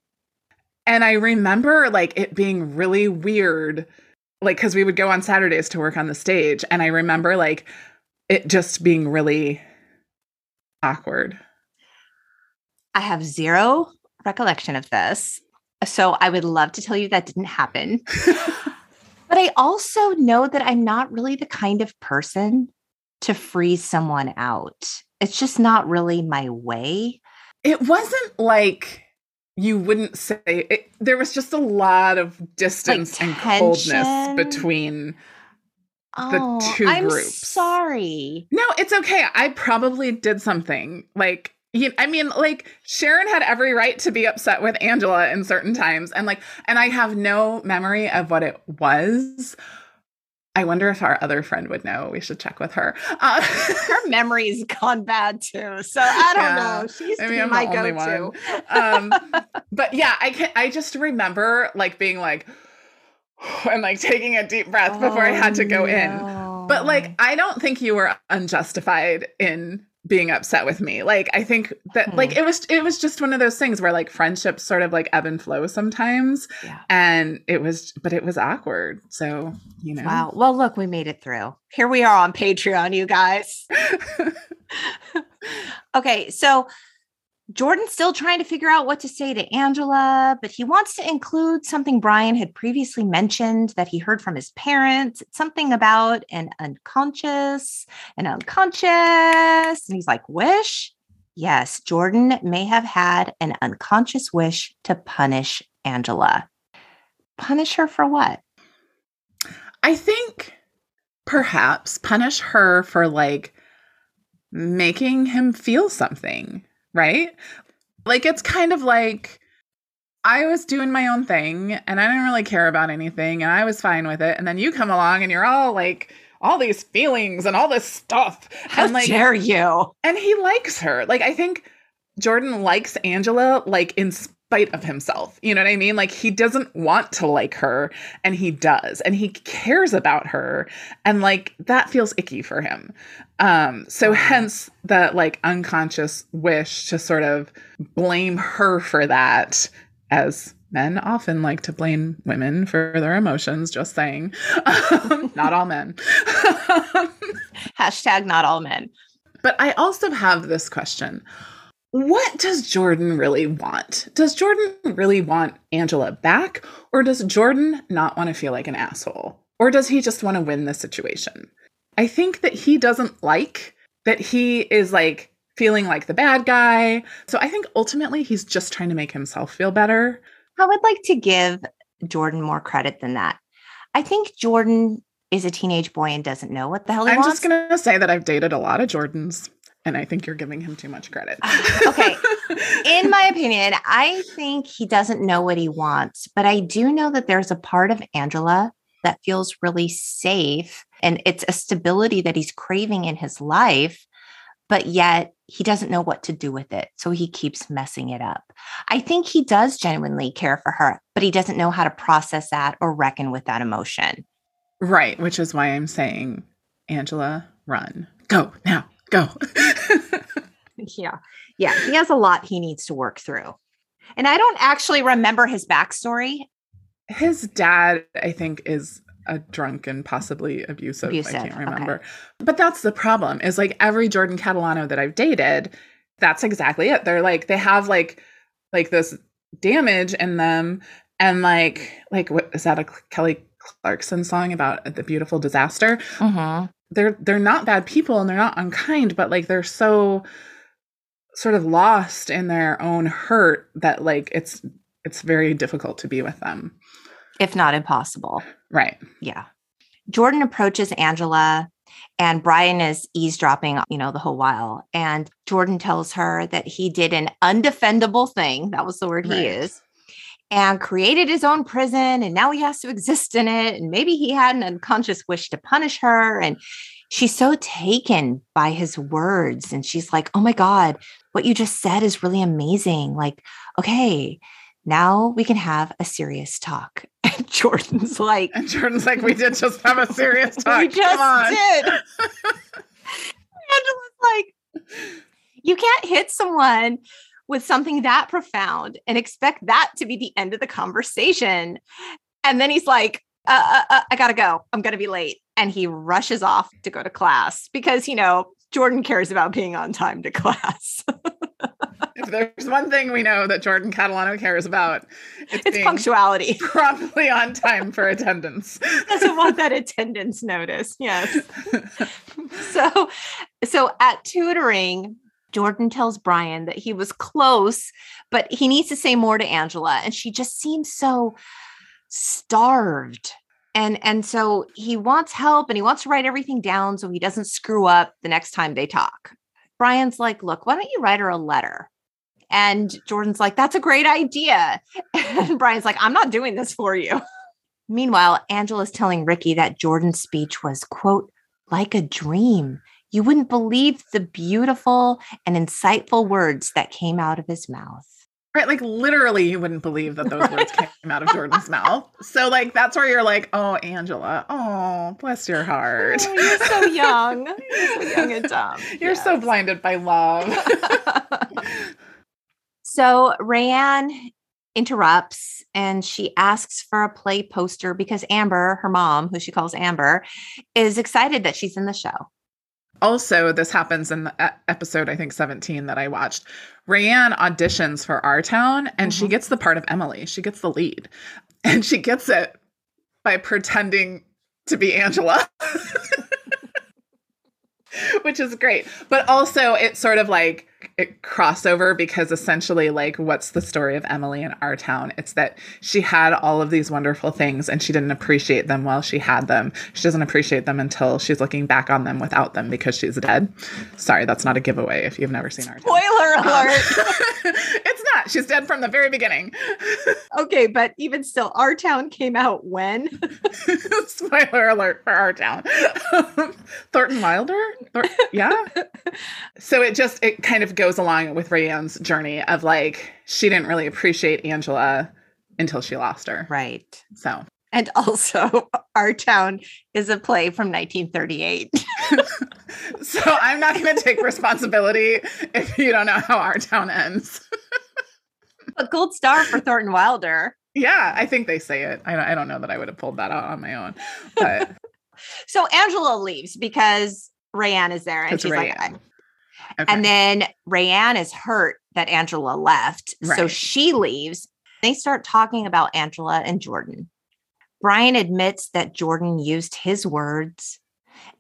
And I remember like it being really weird, like, because we would go on Saturdays to work on the stage. And I remember like it just being really awkward. I have zero recollection of this. So I would love to tell you that didn't happen. But I also know that I'm not really the kind of person to freeze someone out. It's just not really my way. it wasn't like you wouldn't say it, there was just a lot of distance and coldness between Oh, two I'm groups. sorry. No, it's okay. I probably did something like you, I mean, like Sharon had every right to be upset with Angela in certain times, and like, and I have no memory of what it was. I wonder if our other friend would know. We should check with her. Uh, Her memory's gone bad too. So I don't Yeah. know. She's to I'm my go-to. one. um, but yeah, I can. I just remember like being like, and like taking a deep breath before I had to go in. But Oh, like, I don't think you were unjustified in being upset with me. Like, I think that Hmm. like it was it was just one of those things where like friendships sort of like ebb and flow sometimes. Yeah. And it was, but it was awkward. So you know, Wow. Well, look, we made it through. Here we are on Patreon, you guys. okay, so Jordan's still trying to figure out what to say to Angela, but he wants to include something Brian had previously mentioned that he heard from his parents. It's something about an unconscious, an unconscious. And he's like, wish? Yes, Jordan may have had an unconscious wish to punish Angela. Punish her for what? I think perhaps punish her for like making him feel something, right? Like it's kind of like I was doing my own thing and I didn't really care about anything and I was fine with it. And then you come along and you're all like, all these feelings and all this stuff. How and like, dare you? And he likes her. Like, I think Jordan likes Angela, like, in spite of himself. You know what I mean? Like, he doesn't want to like her and he does. And he cares about her. And like, that feels icky for him. Um, so hence that like unconscious wish to sort of blame her for that as men often like to blame women for their emotions, just saying. Um, not all men. Hashtag not all men. But I also have this question. What does Jordan really want? Does Jordan really want Angela back? Or does Jordan not want to feel like an asshole? Or does he just want to win the situation? I think that he doesn't like that he is like feeling like the bad guy. So I think ultimately he's just trying to make himself feel better. I would like to give Jordan more credit than that. I think Jordan is a teenage boy and doesn't know what the hell he wants. I'm wants. just going to say that I've dated a lot of Jordans and I think you're giving him too much credit. okay. In my opinion, I think he doesn't know what he wants, but I do know that there's a part of Angela that feels really safe and it's a stability that he's craving in his life, but yet he doesn't know what to do with it. So he keeps messing it up. I think he does genuinely care for her, but he doesn't know how to process that or reckon with that emotion. Right, which is why I'm saying, Angela, run. Go now, go. yeah. Yeah. He has a lot he needs to work through. And I don't actually remember his backstory. His dad, I think, is a drunk and possibly abusive. Abusive, I can't remember. okay. But that's the problem is like every Jordan Catalano that I've dated, that's exactly it. They're like, they have like, like this damage in them. And like, like, what is that a Kelly Clarkson song about the beautiful disaster? Mm-hmm. they're they're not bad people and they're not unkind but like they're so sort of lost in their own hurt that like it's it's very difficult to be with them If not impossible. right Yeah. Jordan approaches Angela and Brian is eavesdropping, you know, the whole while. And Jordan tells her that he did an undefendable thing. That was the word Right. he used. And created his own prison. And now he has to exist in it. And maybe he had an unconscious wish to punish her. And she's so taken by his words. And she's like, oh my God, what you just said is really amazing. Like, okay, now we can have a serious talk. And Jordan's like, and jordan's like we did just have a serious talk we just did. Angela's like, you can't hit someone with something that profound and expect that to be the end of the conversation. And then he's like, uh, uh, uh, I gotta go. I'm gonna be late. And he rushes off to go to class because, you know, Jordan cares about being on time to class. If there's one thing we know that jordan catalano cares about it's, it's punctuality. promptly on time for attendance doesn't want that attendance notice. Yes. so so at tutoring jordan tells brian that he was close but he needs to say more to angela and she just seems so starved and and so he wants help and he wants to write everything down so he doesn't screw up the next time they talk brian's like look why don't you write her a letter and jordan's like that's a great idea and brian's like i'm not doing this for you Meanwhile, Angela's telling Ricky that Jordan's speech was, quote, like a dream. You wouldn't believe the beautiful and insightful words that came out of his mouth. Right, like literally, you wouldn't believe that those words came out of Jordan's mouth. So, like, that's where you're like, "Oh, Angela, oh, bless your oh, heart. Oh, you're so young. You're so young and dumb. You're so blinded by love." So Rayanne interrupts and she asks for a play poster because Amber, her mom, who she calls Amber, is excited that she's in the show. also, this happens in the episode I think 17 that I watched. Rayanne auditions for Our Town, and she Mhm. gets the part of Emily. She gets the lead, and she gets it by pretending to be Angela. Which is great. But also it's sort of like it crossover because essentially like what's the story of Emily in our town? It's that she had all of these wonderful things and she didn't appreciate them while she had them. She doesn't appreciate them until she's looking back on them without them because she's dead. Sorry, that's not a giveaway if you've never seen our town. Spoiler Um, alert. it's not. She's dead from the very beginning. okay, but even still, Our Town came out when? Spoiler alert for Our Town. Thornton Wilder? Thor- yeah. So it just it kind of goes along with Rayanne's journey of like she didn't really appreciate Angela until she lost her. Right. So and also, Our Town is a play from 1938. so I'm not going to take responsibility if you don't know how Our Town ends. A gold star for Thornton Wilder. Yeah, I think they say it. I don't, I don't know that I would have pulled that out on my own. But so Angela leaves because Rayanne is there, and she's Rayanne. like, okay. and then Rayanne is hurt that Angela left, right. so she leaves. They start talking about Angela and Jordan. Brian admits that Jordan used his words,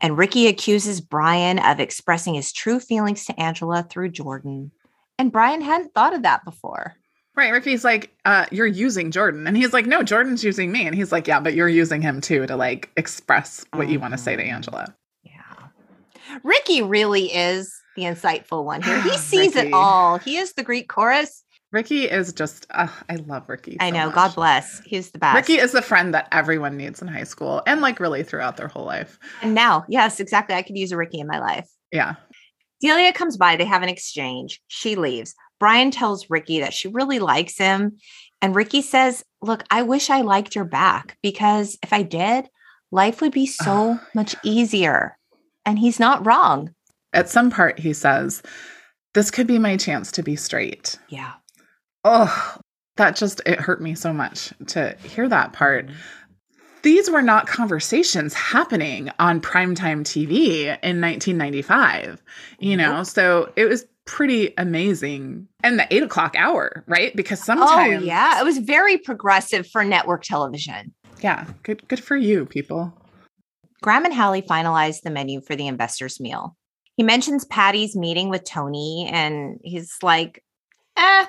and Ricky accuses Brian of expressing his true feelings to Angela through Jordan. And Brian hadn't thought of that before. Right. Ricky's like, uh, you're using Jordan. And he's like, no, Jordan's using me. And he's like, yeah, but you're using him too to like express what you want to say to mm-hmm. Angela. Yeah. Ricky really is the insightful one here. He sees it all. He is the Greek chorus. Ricky is just, uh, I love Ricky. So I know. Much. God bless. He's the best. Ricky is the friend that everyone needs in high school and like really throughout their whole life. And now, yes, exactly. I could use a Ricky in my life. Yeah. Delia comes by. They have an exchange. She leaves. Brian tells Ricky that she really likes him. And Ricky says, Look, I wish I liked her back because if I did, life would be so much easier. And he's not wrong. At some part, he says, This could be my chance to be straight. Yeah oh, that just it hurt me so much to hear that part. Mm-hmm. These were not conversations happening on primetime TV in 1995, you know, so it was pretty amazing. And the eight o'clock hour, right? Because oh, sometimes, oh yeah, it was very progressive for network television. Yeah, good, good for you, people. Graham and Hallie finalized the menu for the investors' meal. He mentions Patty's meeting with Tony, and he's like, "Eh,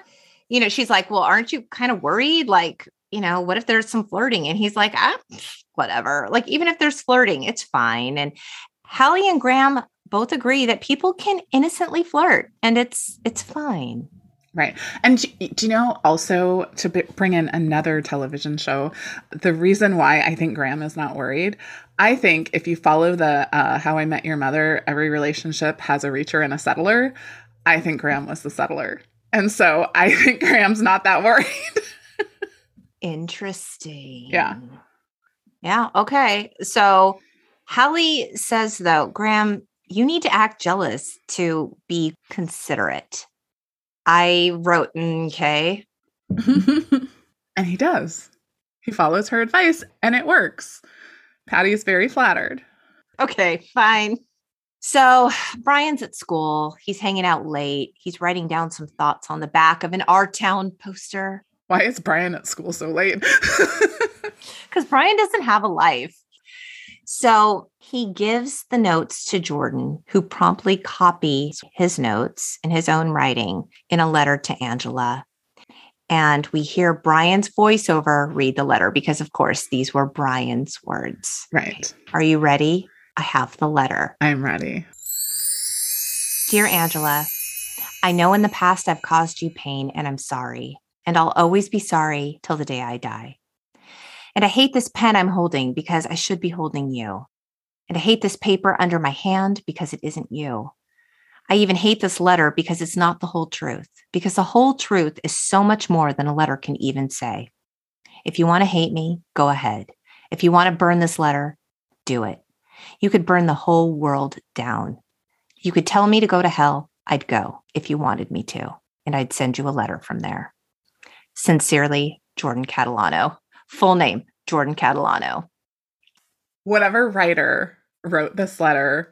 you know, she's like, Well, aren't you kind of worried? Like, you know, what if there's some flirting? And he's like, ah, whatever. Like, even if there's flirting, it's fine. And Hallie and Graham both agree that people can innocently flirt and it's it's fine. Right. And do you know also to bring in another television show, the reason why I think Graham is not worried, I think if you follow the uh, How I Met Your Mother, every relationship has a reacher and a settler. I think Graham was the settler. And so I think Graham's not that worried. Interesting. Yeah. Yeah. Okay. So Hallie says, though, Graham, you need to act jealous to be considerate. I wrote, mm, okay. and he does. He follows her advice and it works. Patty is very flattered. Okay, fine. So Brian's at school. He's hanging out late. He's writing down some thoughts on the back of an Our Town poster. Why is Brian at school so late? Because Brian doesn't have a life. So he gives the notes to Jordan, who promptly copies his notes in his own writing in a letter to Angela. And we hear Brian's voiceover read the letter because, of course, these were Brian's words. Right. Are you ready? I have the letter. I'm ready. Dear Angela, I know in the past I've caused you pain and I'm sorry, and I'll always be sorry till the day I die. And I hate this pen I'm holding because I should be holding you. And I hate this paper under my hand because it isn't you. I even hate this letter because it's not the whole truth, because the whole truth is so much more than a letter can even say. If you want to hate me, go ahead. If you want to burn this letter, do it. You could burn the whole world down. You could tell me to go to hell. I'd go if you wanted me to, and I'd send you a letter from there. Sincerely, Jordan Catalano. Full name, Jordan Catalano. Whatever writer wrote this letter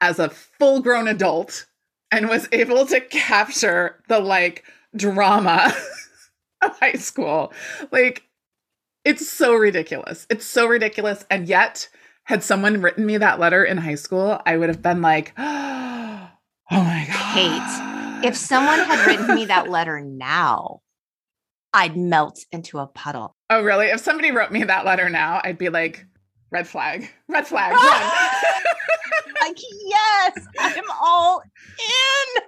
as a full grown adult and was able to capture the like drama of high school. Like, it's so ridiculous. It's so ridiculous. And yet, had someone written me that letter in high school, I would have been like, oh my God. Cate, if someone had written me that letter now, I'd melt into a puddle. Oh, really? If somebody wrote me that letter now, I'd be like, red flag, red flag, like, yes, I'm all in.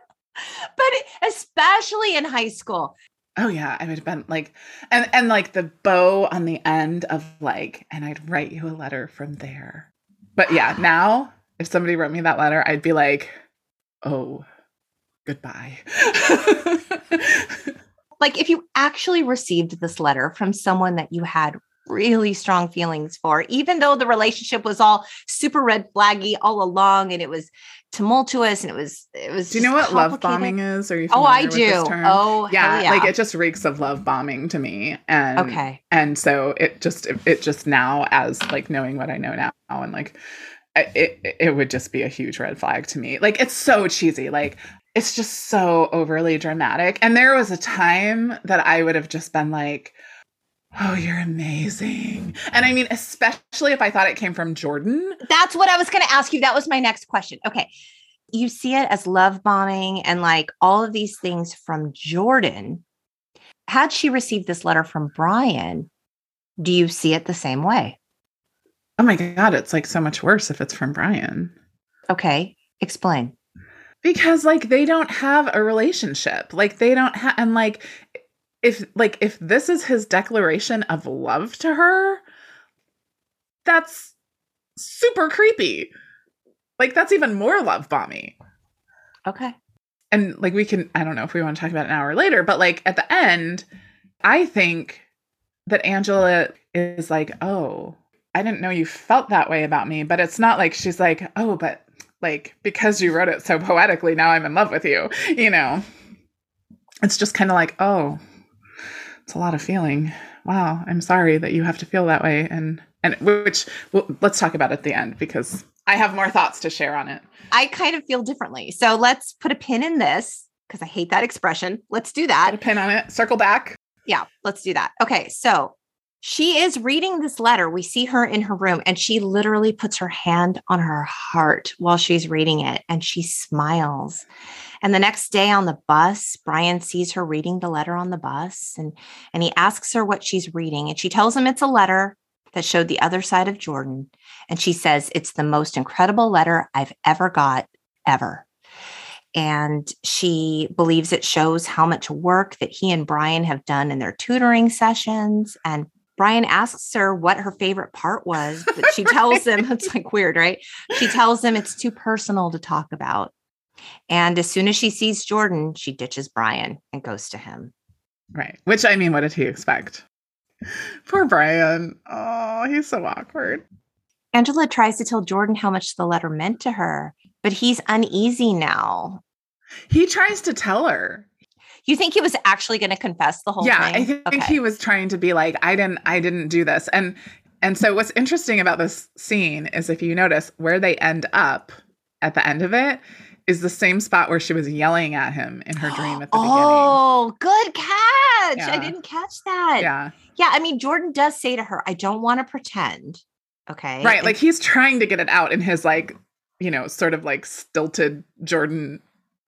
But especially in high school. Oh yeah, I would have been like, and and like the bow on the end of like, and I'd write you a letter from there. But yeah, now if somebody wrote me that letter, I'd be like, oh, goodbye. like if you actually received this letter from someone that you had really strong feelings for, even though the relationship was all super red flaggy all along and it was tumultuous and it was it was Do you know what love bombing is? Are you Oh, I do. Oh, yeah, yeah, Like it just reeks of love bombing to me. And Okay. And so it just it, it just now as like knowing what I know now and like it it would just be a huge red flag to me. Like it's so cheesy. Like it's just so overly dramatic. And there was a time that I would have just been like, Oh, you're amazing. And I mean, especially if I thought it came from Jordan. That's what I was going to ask you. That was my next question. Okay. You see it as love bombing and like all of these things from Jordan. Had she received this letter from Brian, do you see it the same way? Oh my God, it's like so much worse if it's from Brian. Okay. Explain. Because like they don't have a relationship. Like they don't have, and like if like if this is his declaration of love to her, that's super creepy. Like that's even more love bomby. Okay. And like we can I don't know if we want to talk about an hour later, but like at the end, I think that Angela is like, "Oh, I didn't know you felt that way about me." But it's not like she's like, "Oh, but like because you wrote it so poetically, now I'm in love with you." You know. It's just kind of like, "Oh, it's a lot of feeling. Wow, I'm sorry that you have to feel that way. And and which well, let's talk about at the end because I have more thoughts to share on it. I kind of feel differently. So let's put a pin in this because I hate that expression. Let's do that. Put a pin on it. Circle back. Yeah, let's do that. Okay, so she is reading this letter. We see her in her room and she literally puts her hand on her heart while she's reading it and she smiles. And the next day on the bus, Brian sees her reading the letter on the bus and, and he asks her what she's reading. And she tells him it's a letter that showed the other side of Jordan. And she says, It's the most incredible letter I've ever got, ever. And she believes it shows how much work that he and Brian have done in their tutoring sessions. And Brian asks her what her favorite part was, but she tells him it's like weird, right? She tells him it's too personal to talk about. And as soon as she sees Jordan, she ditches Brian and goes to him. Right. Which I mean, what did he expect? Poor Brian. Oh, he's so awkward. Angela tries to tell Jordan how much the letter meant to her, but he's uneasy now. He tries to tell her. You think he was actually going to confess the whole yeah, thing? I think Okay. he was trying to be like, I didn't I didn't do this. And and so what's interesting about this scene is if you notice where they end up at the end of it is the same spot where she was yelling at him in her dream at the beginning. oh, good catch. I didn't catch that. Yeah. Yeah, I mean, Jordan does say to her, I don't want to pretend. Okay. Right. And Like he's trying to get it out in his like, you know, sort of like stilted Jordan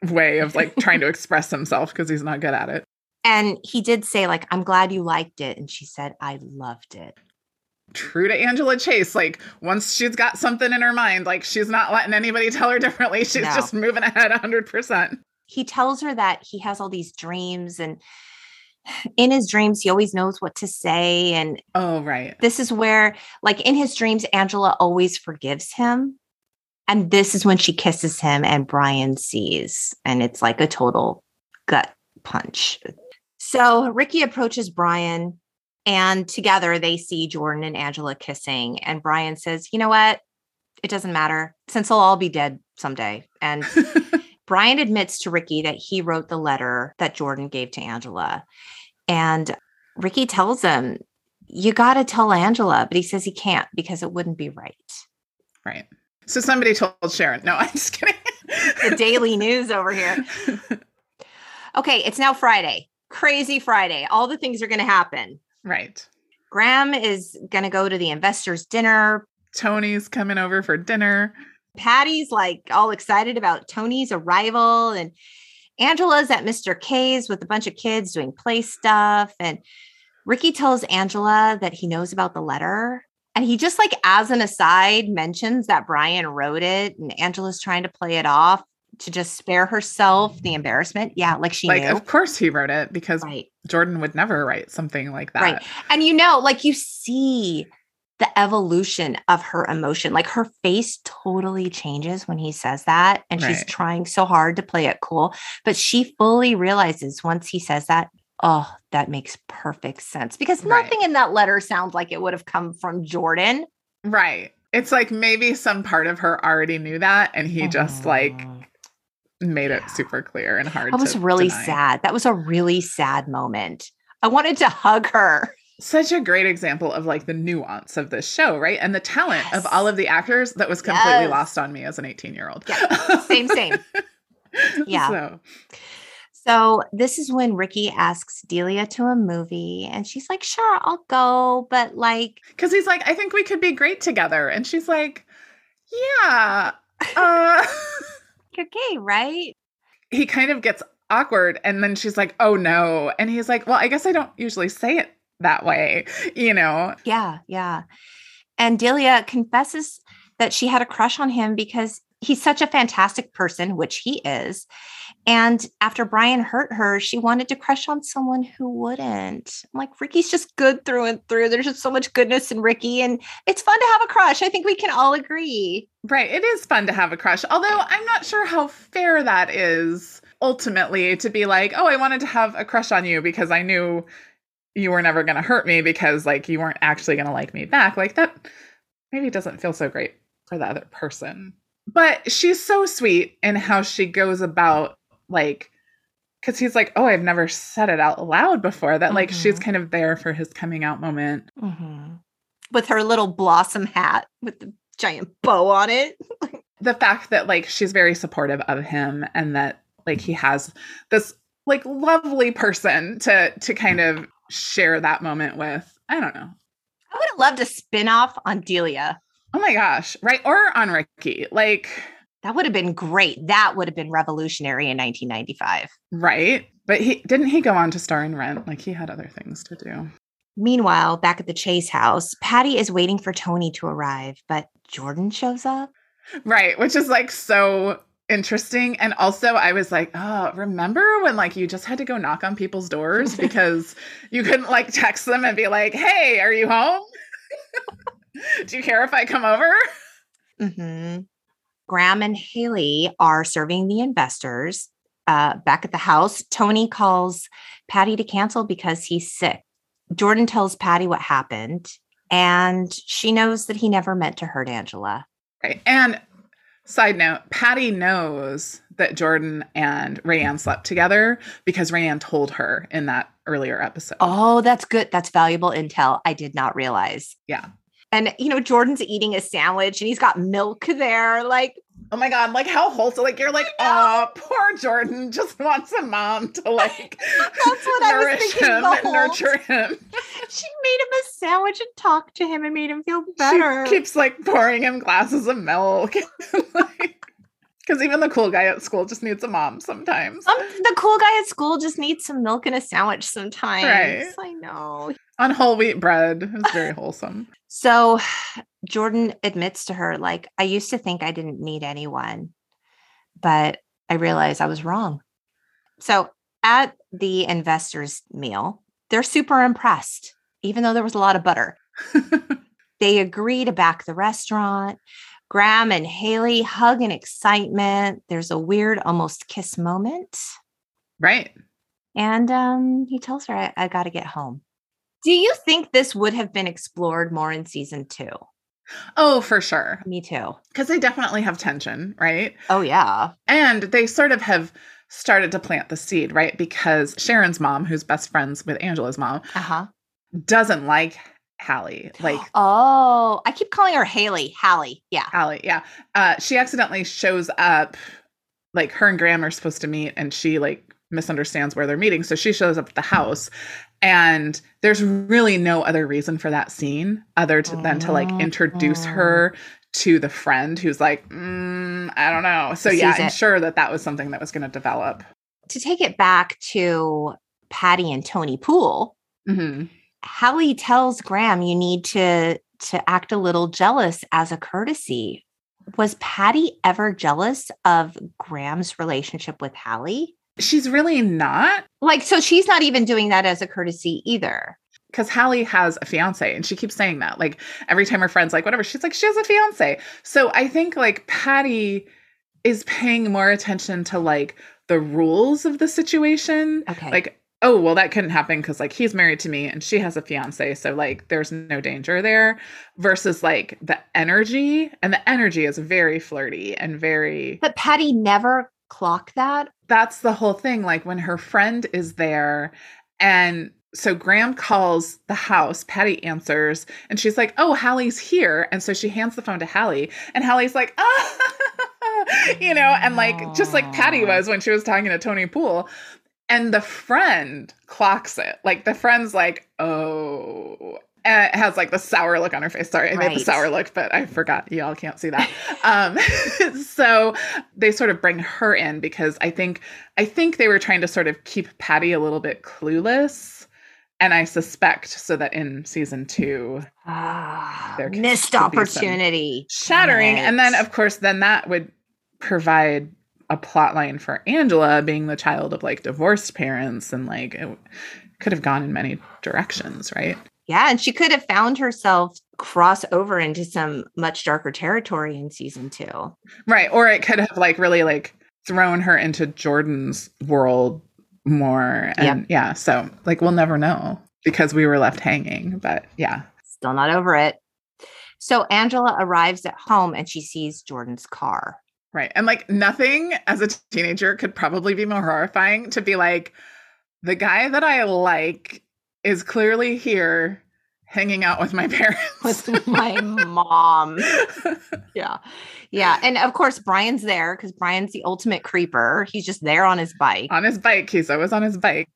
way of like trying to express himself because he's not good at it. and he did say, like, I'm glad you liked it. And she said, I loved it. True to Angela Chase, like once she's got something in her mind, like she's not letting anybody tell her differently. She's No. just moving ahead 100%. He tells her that he has all these dreams and in his dreams he always knows what to say and Oh, right. this is where like in his dreams angela always forgives him and this is when she kisses him and brian sees and it's like a total gut punch so ricky approaches brian and together they see jordan and angela kissing and brian says you know what it doesn't matter since they'll all be dead someday and Brian admits to Ricky that he wrote the letter that Jordan gave to Angela. And Ricky tells him, You got to tell Angela, but he says he can't because it wouldn't be right. right. So somebody told Sharon. No, I'm just kidding. The daily news over here. Okay, it's now Friday. Crazy Friday. All the things are going to happen. right. Graham is going to go to the investors' dinner. Tony's coming over for dinner. Patty's like all excited about Tony's arrival, and Angela's at Mr. K's with a bunch of kids doing play stuff. And Ricky tells Angela that he knows about the letter. And he just like as an aside mentions that Brian wrote it and Angela's trying to play it off. to just spare herself the embarrassment. Yeah, like she like, knew. of course he wrote it because right. Jordan would never write something like that. Right. And you know, like you see the evolution of her emotion. Like her face totally changes when he says that. And she's trying so hard to play it cool. But she fully realizes once he says that, oh, that makes perfect sense. Because Right. nothing in that letter sounds like it would have come from Jordan. Right. It's like maybe some part of her already knew that and he just like made it super clear and hard That was really deny. sad. That was a really sad moment. I wanted to hug her. Such a great example of like the nuance of this show, right? And the talent of all of the actors that was completely Yes. lost on me as an 18 year old. Yeah. Same, same. Yeah. So, So this is when Ricky asks Delia to a movie, and she's like, "Sure, I'll go," but like, because he's like, I think we could be great together. And she's like, Yeah. Uh, you're gay, right? he kind of gets awkward. And then she's like, Oh no. And he's like, Well, I guess I don't usually say it that way, you know? Yeah, yeah. And Delia confesses that she had a crush on him because he's such a fantastic person, which he is. And after Brian hurt her, she wanted to crush on someone who wouldn't. I'm like, Ricky's just good through and through. There's just so much goodness in Ricky, and it's fun to have a crush. I think we can all agree. Right. It is fun to have a crush, although I'm not sure how fair that is ultimately to be like, oh, I wanted to have a crush on you because I knew you were never going to hurt me because like you weren't actually going to like me back. Like that maybe doesn't feel so great for the other person. But she's so sweet in how she goes about like because he's like, oh, I've never said it out loud before. That like she's Mhm. kind of there for his coming out moment. With her little blossom hat with the giant bow on it. the fact that like she's very supportive of him and that like he has this like lovely person to to kind of share that moment with i don't know I would have loved a spin-off on Delia. oh my gosh right or on ricky like That would have been great. That would have been revolutionary in 1995. right? But he didn't he go on to star in rent? Like he had other things to do. Meanwhile, back at the Chase house, Patty is waiting for Tony to arrive, but Jordan shows up. right which is like so interesting. And also i was like oh remember when like you just had to go knock on people's doors because you couldn't like text them and be like hey are you home? Do you care if i come over hmm Graham and Haley are serving the investors uh, back at the house. Tony calls Patty to cancel because he's sick. Jordan tells Patty what happened, and she knows that he never meant to hurt Angela. Right. And side note, Patty knows that Jordan and Rayanne slept together because Rayanne told her in that earlier episode. Oh, that's good. That's valuable intel. I did not realize. Yeah. And, you know, Jordan's eating a sandwich and he's got milk there. Like, Oh my god, like how wholesome. Like you're like, oh, poor Jordan just wants a mom to like That's what I was nourish thinking him and nurture him. she made him a sandwich and talked to him and made him feel better. She keeps like pouring him glasses of milk. Because even the cool guy at school just needs a mom sometimes. Um, the cool guy at school just needs some milk and a sandwich sometimes. Right. I know. On whole wheat bread. It's very wholesome. So Jordan admits to her, like, I used to think I didn't need anyone, but I realized I was wrong. So at the investors' meal, they're super impressed, even though there was a lot of butter. They agree to back the restaurant. Graham and Haley hug in excitement. There's a weird, almost kiss moment. right. And um, he tells her, I, I got to get home. Do you think this would have been explored more in season two? Oh, for sure. Me too. Because they definitely have tension, right? Oh, yeah. And they sort of have started to plant the seed, right? Because Sharon's mom, who's best friends with Angela's mom, Uh huh. doesn't like Hallie. Like oh, I keep calling her Haley. Hallie. Yeah. Hallie, yeah. Uh, she accidentally shows up, like her and Graham are supposed to meet, and she like misunderstands where they're meeting. So she shows up at the house, and there's really no other reason for that scene other to, than to like introduce her to the friend who's like, mm, I don't know. So yeah, I'm it. sure that that was something that was going to develop. To take it back to Patty and Tony Poole, hmm Hallie tells Graham you need to to act a little jealous as a courtesy. was Patty ever jealous of Graham's relationship with Hallie? She's really not. Like, so she's not even doing that as a courtesy either. Because Hallie has a fiance and she keeps saying that. Like every time her friend's like, whatever, she's like, she has a fiance. So I think like Patty is paying more attention to like the rules of the situation. Okay. Like, oh, well, that couldn't happen because like he's married to me and she has a fiance. So like there's no danger there versus like the energy. And the energy is very flirty and very. But Patty never clocked that. That's the whole thing. Like when her friend is there and so Graham calls the house. Patty answers, and she's like, "Oh, Hallie's here." And so she hands the phone to Hallie, and Hallie's like, "Ah," you know, and like just like Patty was when she was talking to Tony Poole. And the friend clocks it. Like the friend's like, "Oh." It has like the sour look on her face. Sorry, I made the sour look, but I forgot. Y'all can't see that. um, so they sort of bring her in because I think I think they were trying to sort of keep Patty a little bit clueless. And I suspect so that in season two, There missed could be some opportunity. shattering. And then, of course, then that would provide a plot line for Angela being the child of like divorced parents. And like it could have gone in many directions, right? Yeah, and she could have found herself cross over into some much darker territory in season two. Right. Or it could have like really like thrown her into Jordan's world more. And yeah, so like we'll never know because we were left hanging. But yeah. Still not over it. So Angela arrives at home and she sees Jordan's car. Right. And like nothing as a teenager could probably be more horrifying to be like, the guy that I like is clearly here hanging out with my parents. with my mom. Yeah. Yeah. And of course, Brian's there because Brian's the ultimate creeper. He's just there on his bike. on his bike. He's always on his bike.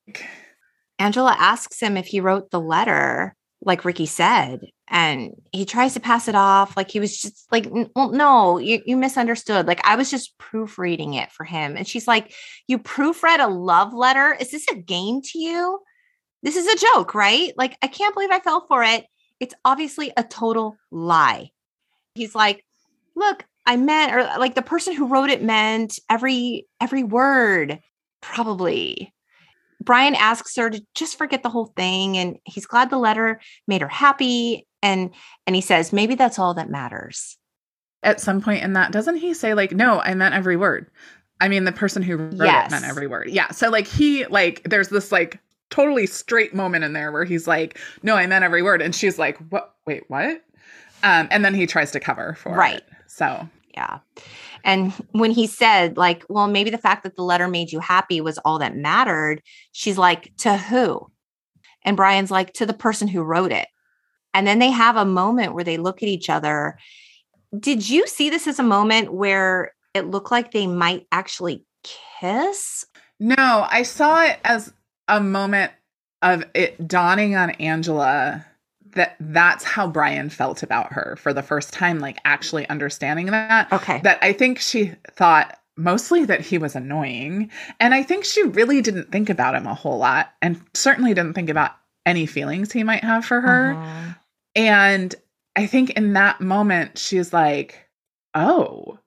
Angela asks him if he wrote the letter, like Ricky said, and he tries to pass it off like he was just like, well, no, you, you misunderstood. Like I was just proofreading it for him. And she's like, You proofread a love letter? Is this a game to you? This is a joke, right? Like, I can't believe I fell for it. It's obviously a total lie. He's like, Look, I meant, or uh, like the person who wrote it meant every every word, probably. Brian asks her to just forget the whole thing and he's glad the letter made her happy and and he says maybe that's all that matters. At some point in that, doesn't he say, like, no, I meant every word? I mean, the person who wrote Yes. it meant every word. Yeah. So, like, he, like, there's this, like, totally straight moment in there where he's like, no, I meant every word. And she's like, what? Wait, what? Um, and then he tries to cover for Right. it. So, Yeah. And when he said like, well maybe the fact that the letter made you happy was all that mattered, she's like, to who? And Brian's like, to the person who wrote it. And then they have a moment where they look at each other. Did you see this as a moment where it looked like they might actually kiss? No, I saw it as a moment of it dawning on Angela that that's how Brian felt about her for the first time, like actually understanding that. Okay. That I think she thought mostly that he was annoying. And I think she really didn't think about him a whole lot and certainly didn't think about any feelings he might have for her. Mhm. And I think in that moment, she's like, oh.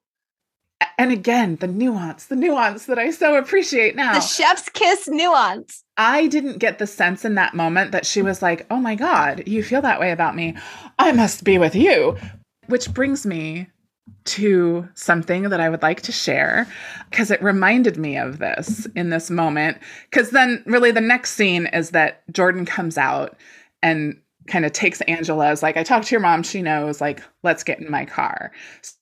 And again, the nuance, the nuance that I so appreciate now. The chef's kiss nuance. I didn't get the sense in that moment that she was like, oh my God, you feel that way about me. I must be with you. Which brings me to something that I would like to share because it reminded me of this in this moment. Because then, really, the next scene is that Jordan comes out and kind of takes Angela as like, I talked to your mom, she knows, like, let's get in my car.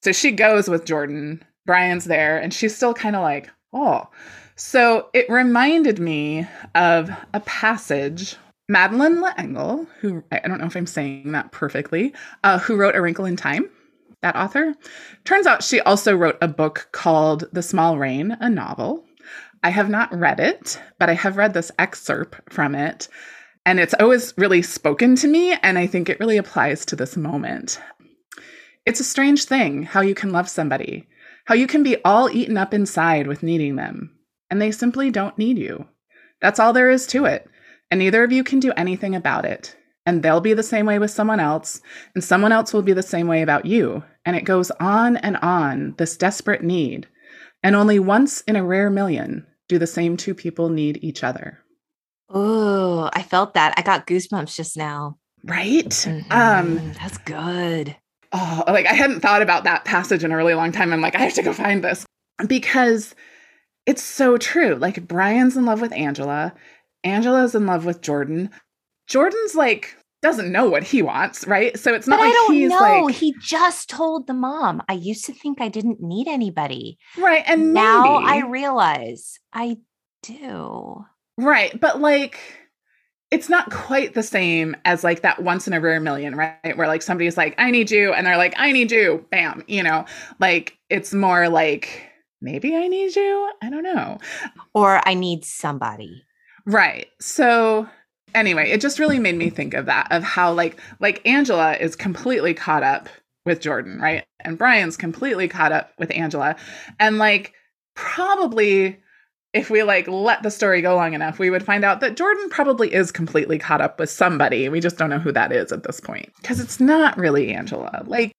So she goes with Jordan. Brian's there, and she's still kind of like, oh. So it reminded me of a passage. Madeleine L'Engle, who I don't know if I'm saying that perfectly, uh, who wrote A Wrinkle in Time, that author. Turns out she also wrote a book called The Small Rain, a novel. I have not read it, but I have read this excerpt from it. And it's always really spoken to me, and I think it really applies to this moment. It's a strange thing how you can love somebody, how you can be all eaten up inside with needing them, and they simply don't need you. That's all there is to it, and neither of you can do anything about it. and they'll be the same way with someone else, and someone else will be the same way about you. And it goes on and on, this desperate need. And only once in a rare million do the same two people need each other. Oh, I felt that. I got goosebumps just now. Right? Mm-hmm. Um, That's good. Oh, like I hadn't thought about that passage in a really long time. I'm like, I have to go find this because it's so true. Like Brian's in love with Angela, Angela's in love with Jordan. Jordan's like doesn't know what he wants, right? So it's not But like I don't he's know. like he just told the mom. I used to think I didn't need anybody. right, and now maybe, I realize I do. right, but like it's not quite the same as like that once in a rare million, right? Where like somebody's like, I need you, and they're like, I need you, bam, you know, like it's more like maybe I need you. I don't know. Or I need somebody. Right. So anyway, it just really made me think of that of how like like Angela is completely caught up with Jordan, right? And Brian's completely caught up with Angela. And like probably if we like let the story go long enough, we would find out that Jordan probably is completely caught up with somebody. We just don't know who that is at this point because it's not really Angela. Like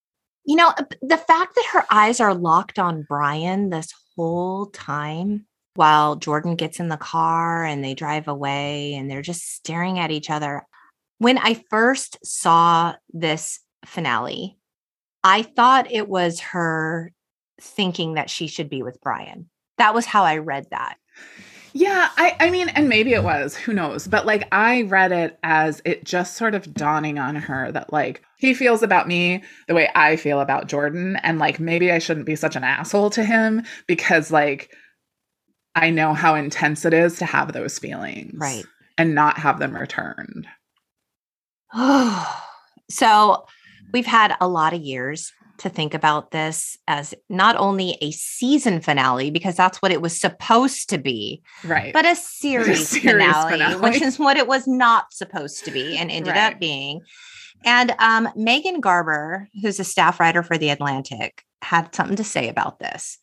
You know, uh, the fact that her eyes are locked on Brian this whole time while Jordan gets in the car and they drive away and they're just staring at each other. When I first saw this finale, I thought it was her thinking that she should be with Brian. That was how I read that. Yeah, I, I mean, and maybe it was, who knows? But like, I read it as it just sort of dawning on her that like he feels about me the way I feel about Jordan. And like, maybe I shouldn't be such an asshole to him because like I know how intense it is to have those feelings. Right. And not have them returned. so we've had a lot of years to think about this as not only a season finale, because that's what it was supposed to be, Right. but a series, series finale, finale. which is what it was not supposed to be and ended Right. up being. And um, Megan Garber, who's a staff writer for The Atlantic, had something to say about this.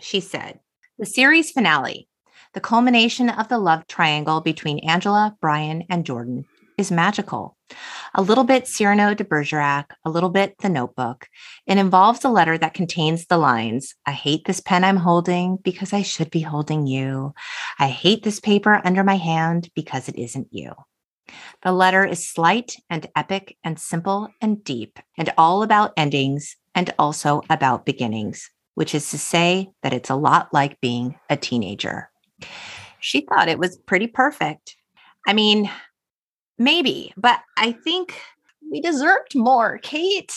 She said, The series finale, the culmination of the love triangle between Angela, Brian, and Jordan, is magical. A little bit Cyrano de Bergerac, a little bit The Notebook. It involves a letter that contains the lines I hate this pen I'm holding because I should be holding you. I hate this paper under my hand because it isn't you. The letter is slight and epic and simple and deep and all about endings and also about beginnings, which is to say that it's a lot like being a teenager. She thought it was pretty perfect. I mean, maybe, but I think we deserved more, Cate.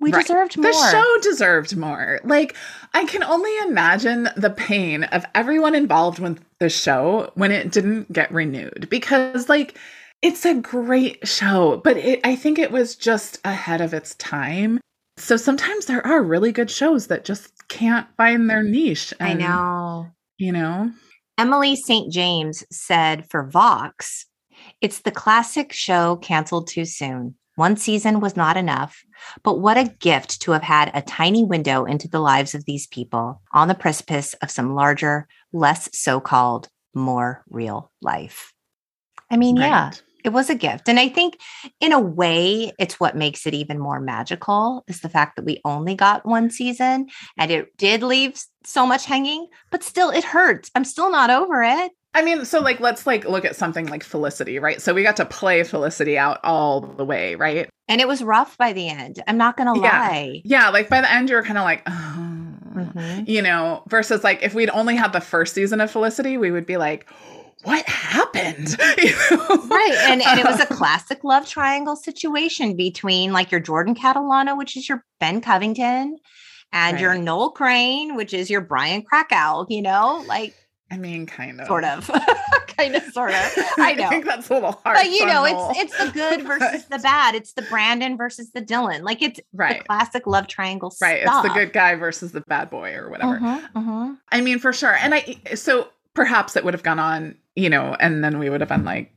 We Right. deserved more. the show deserved more. Like, I can only imagine the pain of everyone involved with the show when it didn't get renewed because, like, it's a great show, but it, I think it was just ahead of its time. So sometimes there are really good shows that just can't find their niche. I know. You know? Emily St. James said for Vox, it's the classic show canceled too soon. One season was not enough, but what a gift to have had a tiny window into the lives of these people on the precipice of some larger, less so called, more real life. I mean, yeah, it was a gift. And I think in a way, it's what makes it even more magical is the fact that we only got one season and it did leave so much hanging, but still it hurts. I'm still not over it. I mean, so like let's like look at something like Felicity, right? So we got to play Felicity out all the way, right? And it was rough by the end. I'm not going to Yeah. lie. Yeah, like by the end you're kind of like, oh. Mhm. you know, versus like if we'd only had the first season of Felicity, we would be like, what happened? You know? Right. And, and it was a classic love triangle situation between like your Jordan Catalano, which is your Ben Covington, and your Noel Crane, which is your Brian Krakow, you know, like I mean, kind of. sort of, kind of, sort of. I know. think that's a little hard. but you know, it's it's the good versus the bad. It's the Brandon versus the Dylan. Like it's right. classic love triangle Right. stuff. It's the good guy versus the bad boy or whatever. Mhm, mhm. I mean, for sure. And I, so perhaps it would have gone on, you know, and then we would have been like,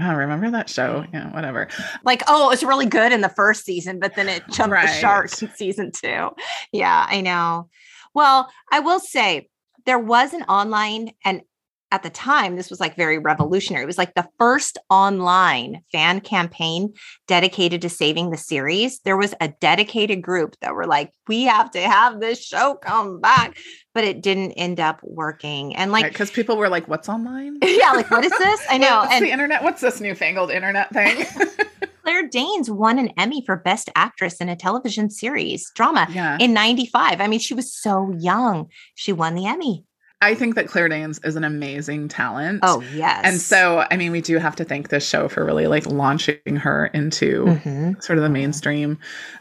oh, remember that show? Yeah, whatever. Like, oh, it was really good in the first season, but then it jumped the shark in season two. Yeah, I know. Well, I will say there was an online and at the time, this was like very revolutionary. It was like the first online fan campaign dedicated to saving the series. There was a dedicated group that were like, we have to have this show come back, but it didn't end up working. And like, because right, people were like, what's online? yeah, like, what is this? I know. What's and the internet? What's this newfangled internet thing? Claire Danes won an Emmy for Best Actress in a television series drama yeah. in 95. I mean, she was so young. She won the Emmy. I think that Claire Danes is an amazing talent. Oh, yes. And so, I mean, we do have to thank this show for really like launching her into mm-hmm. sort of the mainstream.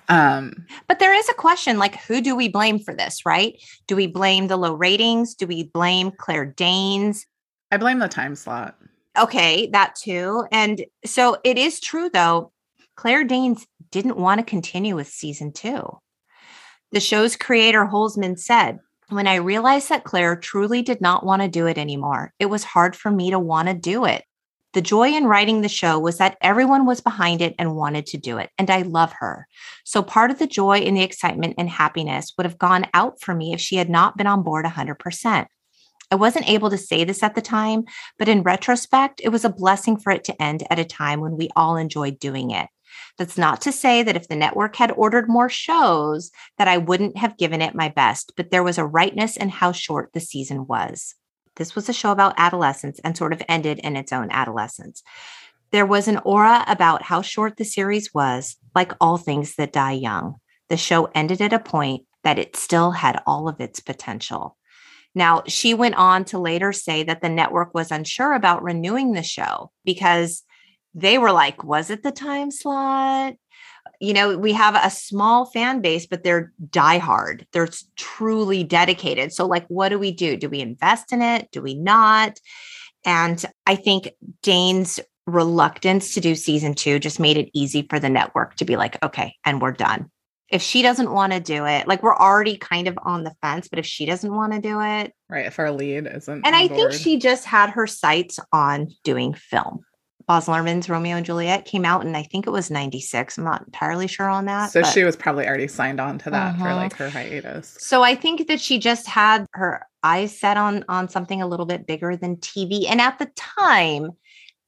Um, but there is a question like, who do we blame for this, right? Do we blame the low ratings? Do we blame Claire Danes? I blame the time slot. Okay, that too. And so it is true, though, Claire Danes didn't want to continue with season two. The show's creator, Holzman, said, when I realized that Claire truly did not want to do it anymore, it was hard for me to want to do it. The joy in writing the show was that everyone was behind it and wanted to do it, and I love her. So part of the joy and the excitement and happiness would have gone out for me if she had not been on board 100%. I wasn't able to say this at the time, but in retrospect, it was a blessing for it to end at a time when we all enjoyed doing it. That's not to say that if the network had ordered more shows that I wouldn't have given it my best, but there was a rightness in how short the season was. This was a show about adolescence and sort of ended in its own adolescence. There was an aura about how short the series was, like all things that die young. The show ended at a point that it still had all of its potential. Now, she went on to later say that the network was unsure about renewing the show because they were like, was it the time slot? You know, we have a small fan base, but they're diehard. They're truly dedicated. So, like, what do we do? Do we invest in it? Do we not? And I think Danes' reluctance to do season two just made it easy for the network to be like, okay, and we're done. If she doesn't want to do it, like we're already kind of on the fence, but if she doesn't want to do it, right? If our lead isn't, and I board. think she just had her sights on doing film. Baz Luhrmann's Romeo and Juliet came out and I think it was 96. I'm not entirely sure on that. So but... she was probably already signed on to that uh-huh. for like her hiatus. So I think that she just had her eyes set on on something a little bit bigger than TV. And at the time,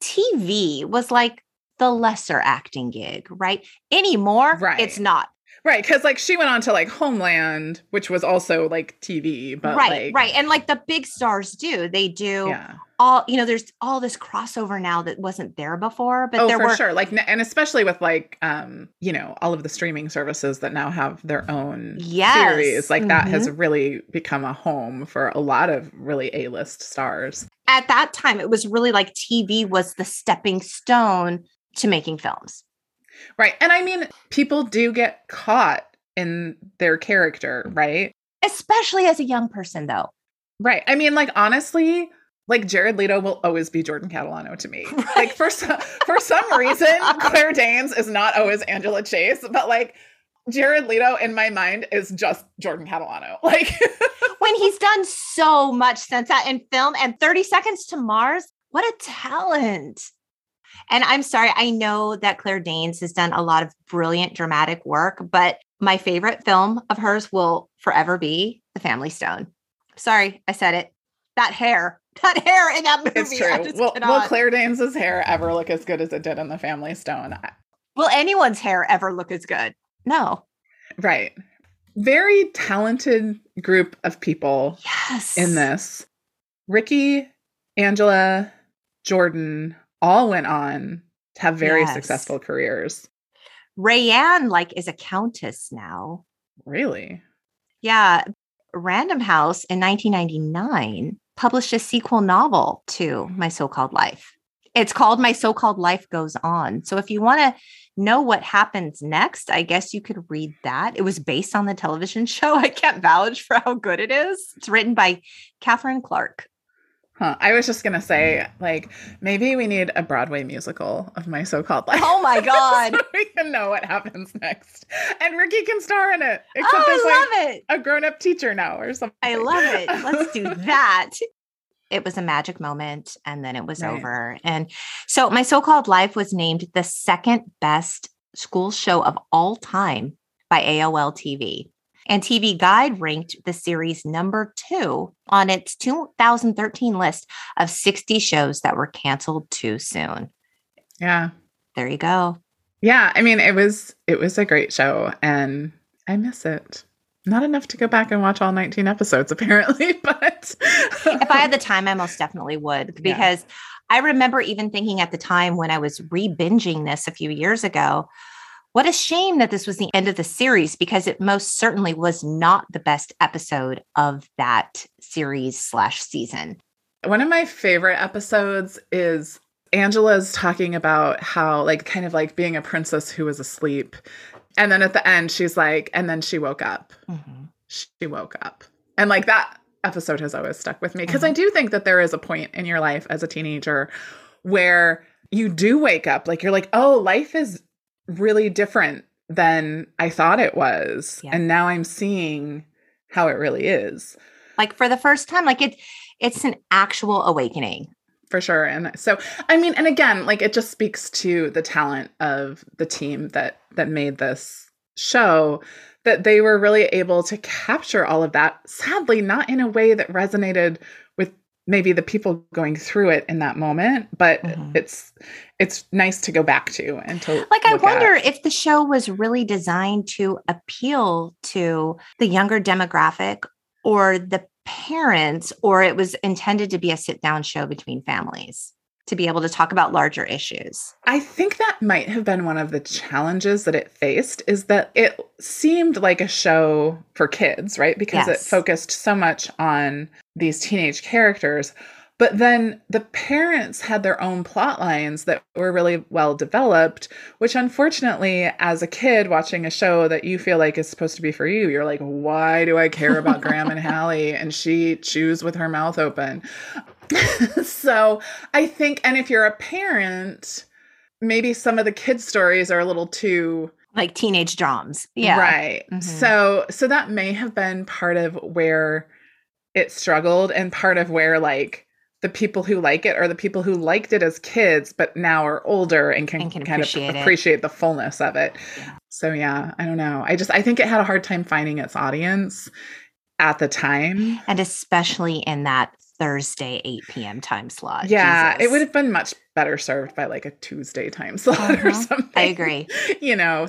TV was like the lesser acting gig, right? Anymore, right. it's not. Right, because like she went on to like Homeland, which was also like TV, but right, like, right, and like the big stars do, they do yeah all you know there's all this crossover now that wasn't there before but oh, there for were sure like and especially with like um you know all of the streaming services that now have their own yes. series like mm-hmm. that has mm-hmm. really become a home for a lot of really a-list stars at that time it was really like tv was the stepping stone to making films right and i mean people do get caught in their character right especially as a young person though right i mean like honestly like Jared Leto will always be Jordan Catalano to me. Right. Like for some, for some reason, Claire Danes is not always Angela Chase, but like Jared Leto in my mind is just Jordan Catalano. Like when he's done so much since that in film and 30 Seconds to Mars, what a talent. And I'm sorry, I know that Claire Danes has done a lot of brilliant dramatic work, but my favorite film of hers will forever be The Family Stone. Sorry, I said it. That hair that hair in that movie. It's true. Will, will Claire Danes' hair ever look as good as it did in The Family Stone? Will anyone's hair ever look as good? No. Right. Very talented group of people yes. in this. Ricky, Angela, Jordan all went on to have very yes. successful careers. Rayanne, like, is a countess now. Really? Yeah. Random House in 1999 published a sequel novel to My So Called Life. It's called My So Called Life Goes On. So if you want to know what happens next, I guess you could read that. It was based on the television show. I can't vouch for how good it is. It's written by Catherine Clark. Huh. I was just gonna say, like, maybe we need a Broadway musical of my so-called life. Oh my god! so we can know what happens next, and Ricky can star in it. Except oh, I love like it. A grown-up teacher now, or something. I love it. Let's do that. It was a magic moment, and then it was right. over. And so, my so-called life was named the second best school show of all time by AOL TV. And TV Guide ranked the series number two on its 2013 list of 60 shows that were canceled too soon. Yeah. There you go. Yeah, I mean it was it was a great show and I miss it. Not enough to go back and watch all 19 episodes apparently, but if I had the time I most definitely would because yeah. I remember even thinking at the time when I was re-binging this a few years ago, what a shame that this was the end of the series because it most certainly was not the best episode of that series slash season. One of my favorite episodes is Angela's talking about how, like, kind of like being a princess who was asleep. And then at the end, she's like, and then she woke up. Mm-hmm. She woke up. And like that episode has always stuck with me because mm-hmm. I do think that there is a point in your life as a teenager where you do wake up. Like, you're like, oh, life is really different than I thought it was. Yeah. And now I'm seeing how it really is. Like for the first time, like it it's an actual awakening. For sure. And so I mean, and again, like it just speaks to the talent of the team that that made this show that they were really able to capture all of that sadly not in a way that resonated maybe the people going through it in that moment but mm-hmm. it's it's nice to go back to and to like i wonder at. if the show was really designed to appeal to the younger demographic or the parents or it was intended to be a sit down show between families to be able to talk about larger issues. I think that might have been one of the challenges that it faced is that it seemed like a show for kids, right? Because yes. it focused so much on these teenage characters. But then the parents had their own plot lines that were really well developed, which unfortunately, as a kid watching a show that you feel like is supposed to be for you, you're like, why do I care about Graham and Hallie? And she chews with her mouth open. so I think, and if you're a parent, maybe some of the kids' stories are a little too like teenage drums. Yeah. Right. Mm-hmm. So so that may have been part of where it struggled and part of where like the people who like it are the people who liked it as kids but now are older and can, and can kind appreciate of appreciate the fullness of it. Yeah. So yeah, I don't know. I just I think it had a hard time finding its audience at the time. And especially in that Thursday 8 p.m. time slot. Yeah, Jesus. it would have been much better served by like a Tuesday time slot uh-huh. or something. I agree. you know.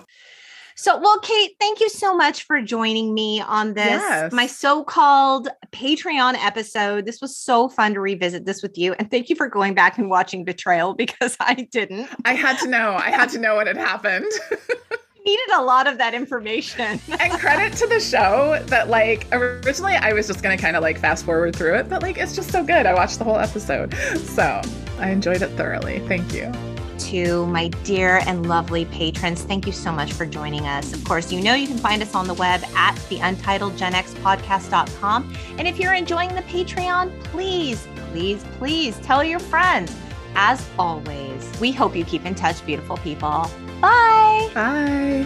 So, well, Cate, thank you so much for joining me on this, yes. my so called Patreon episode. This was so fun to revisit this with you. And thank you for going back and watching Betrayal because I didn't. I had to know. I had to know what had happened. needed a lot of that information. and credit to the show that like originally I was just gonna kind of like fast forward through it, but like it's just so good. I watched the whole episode. So I enjoyed it thoroughly. Thank you. To my dear and lovely patrons, thank you so much for joining us. Of course, you know you can find us on the web at the untitledgenxpodcast.com. And if you're enjoying the Patreon, please, please, please tell your friends. As always, we hope you keep in touch, beautiful people. Bye. Bye.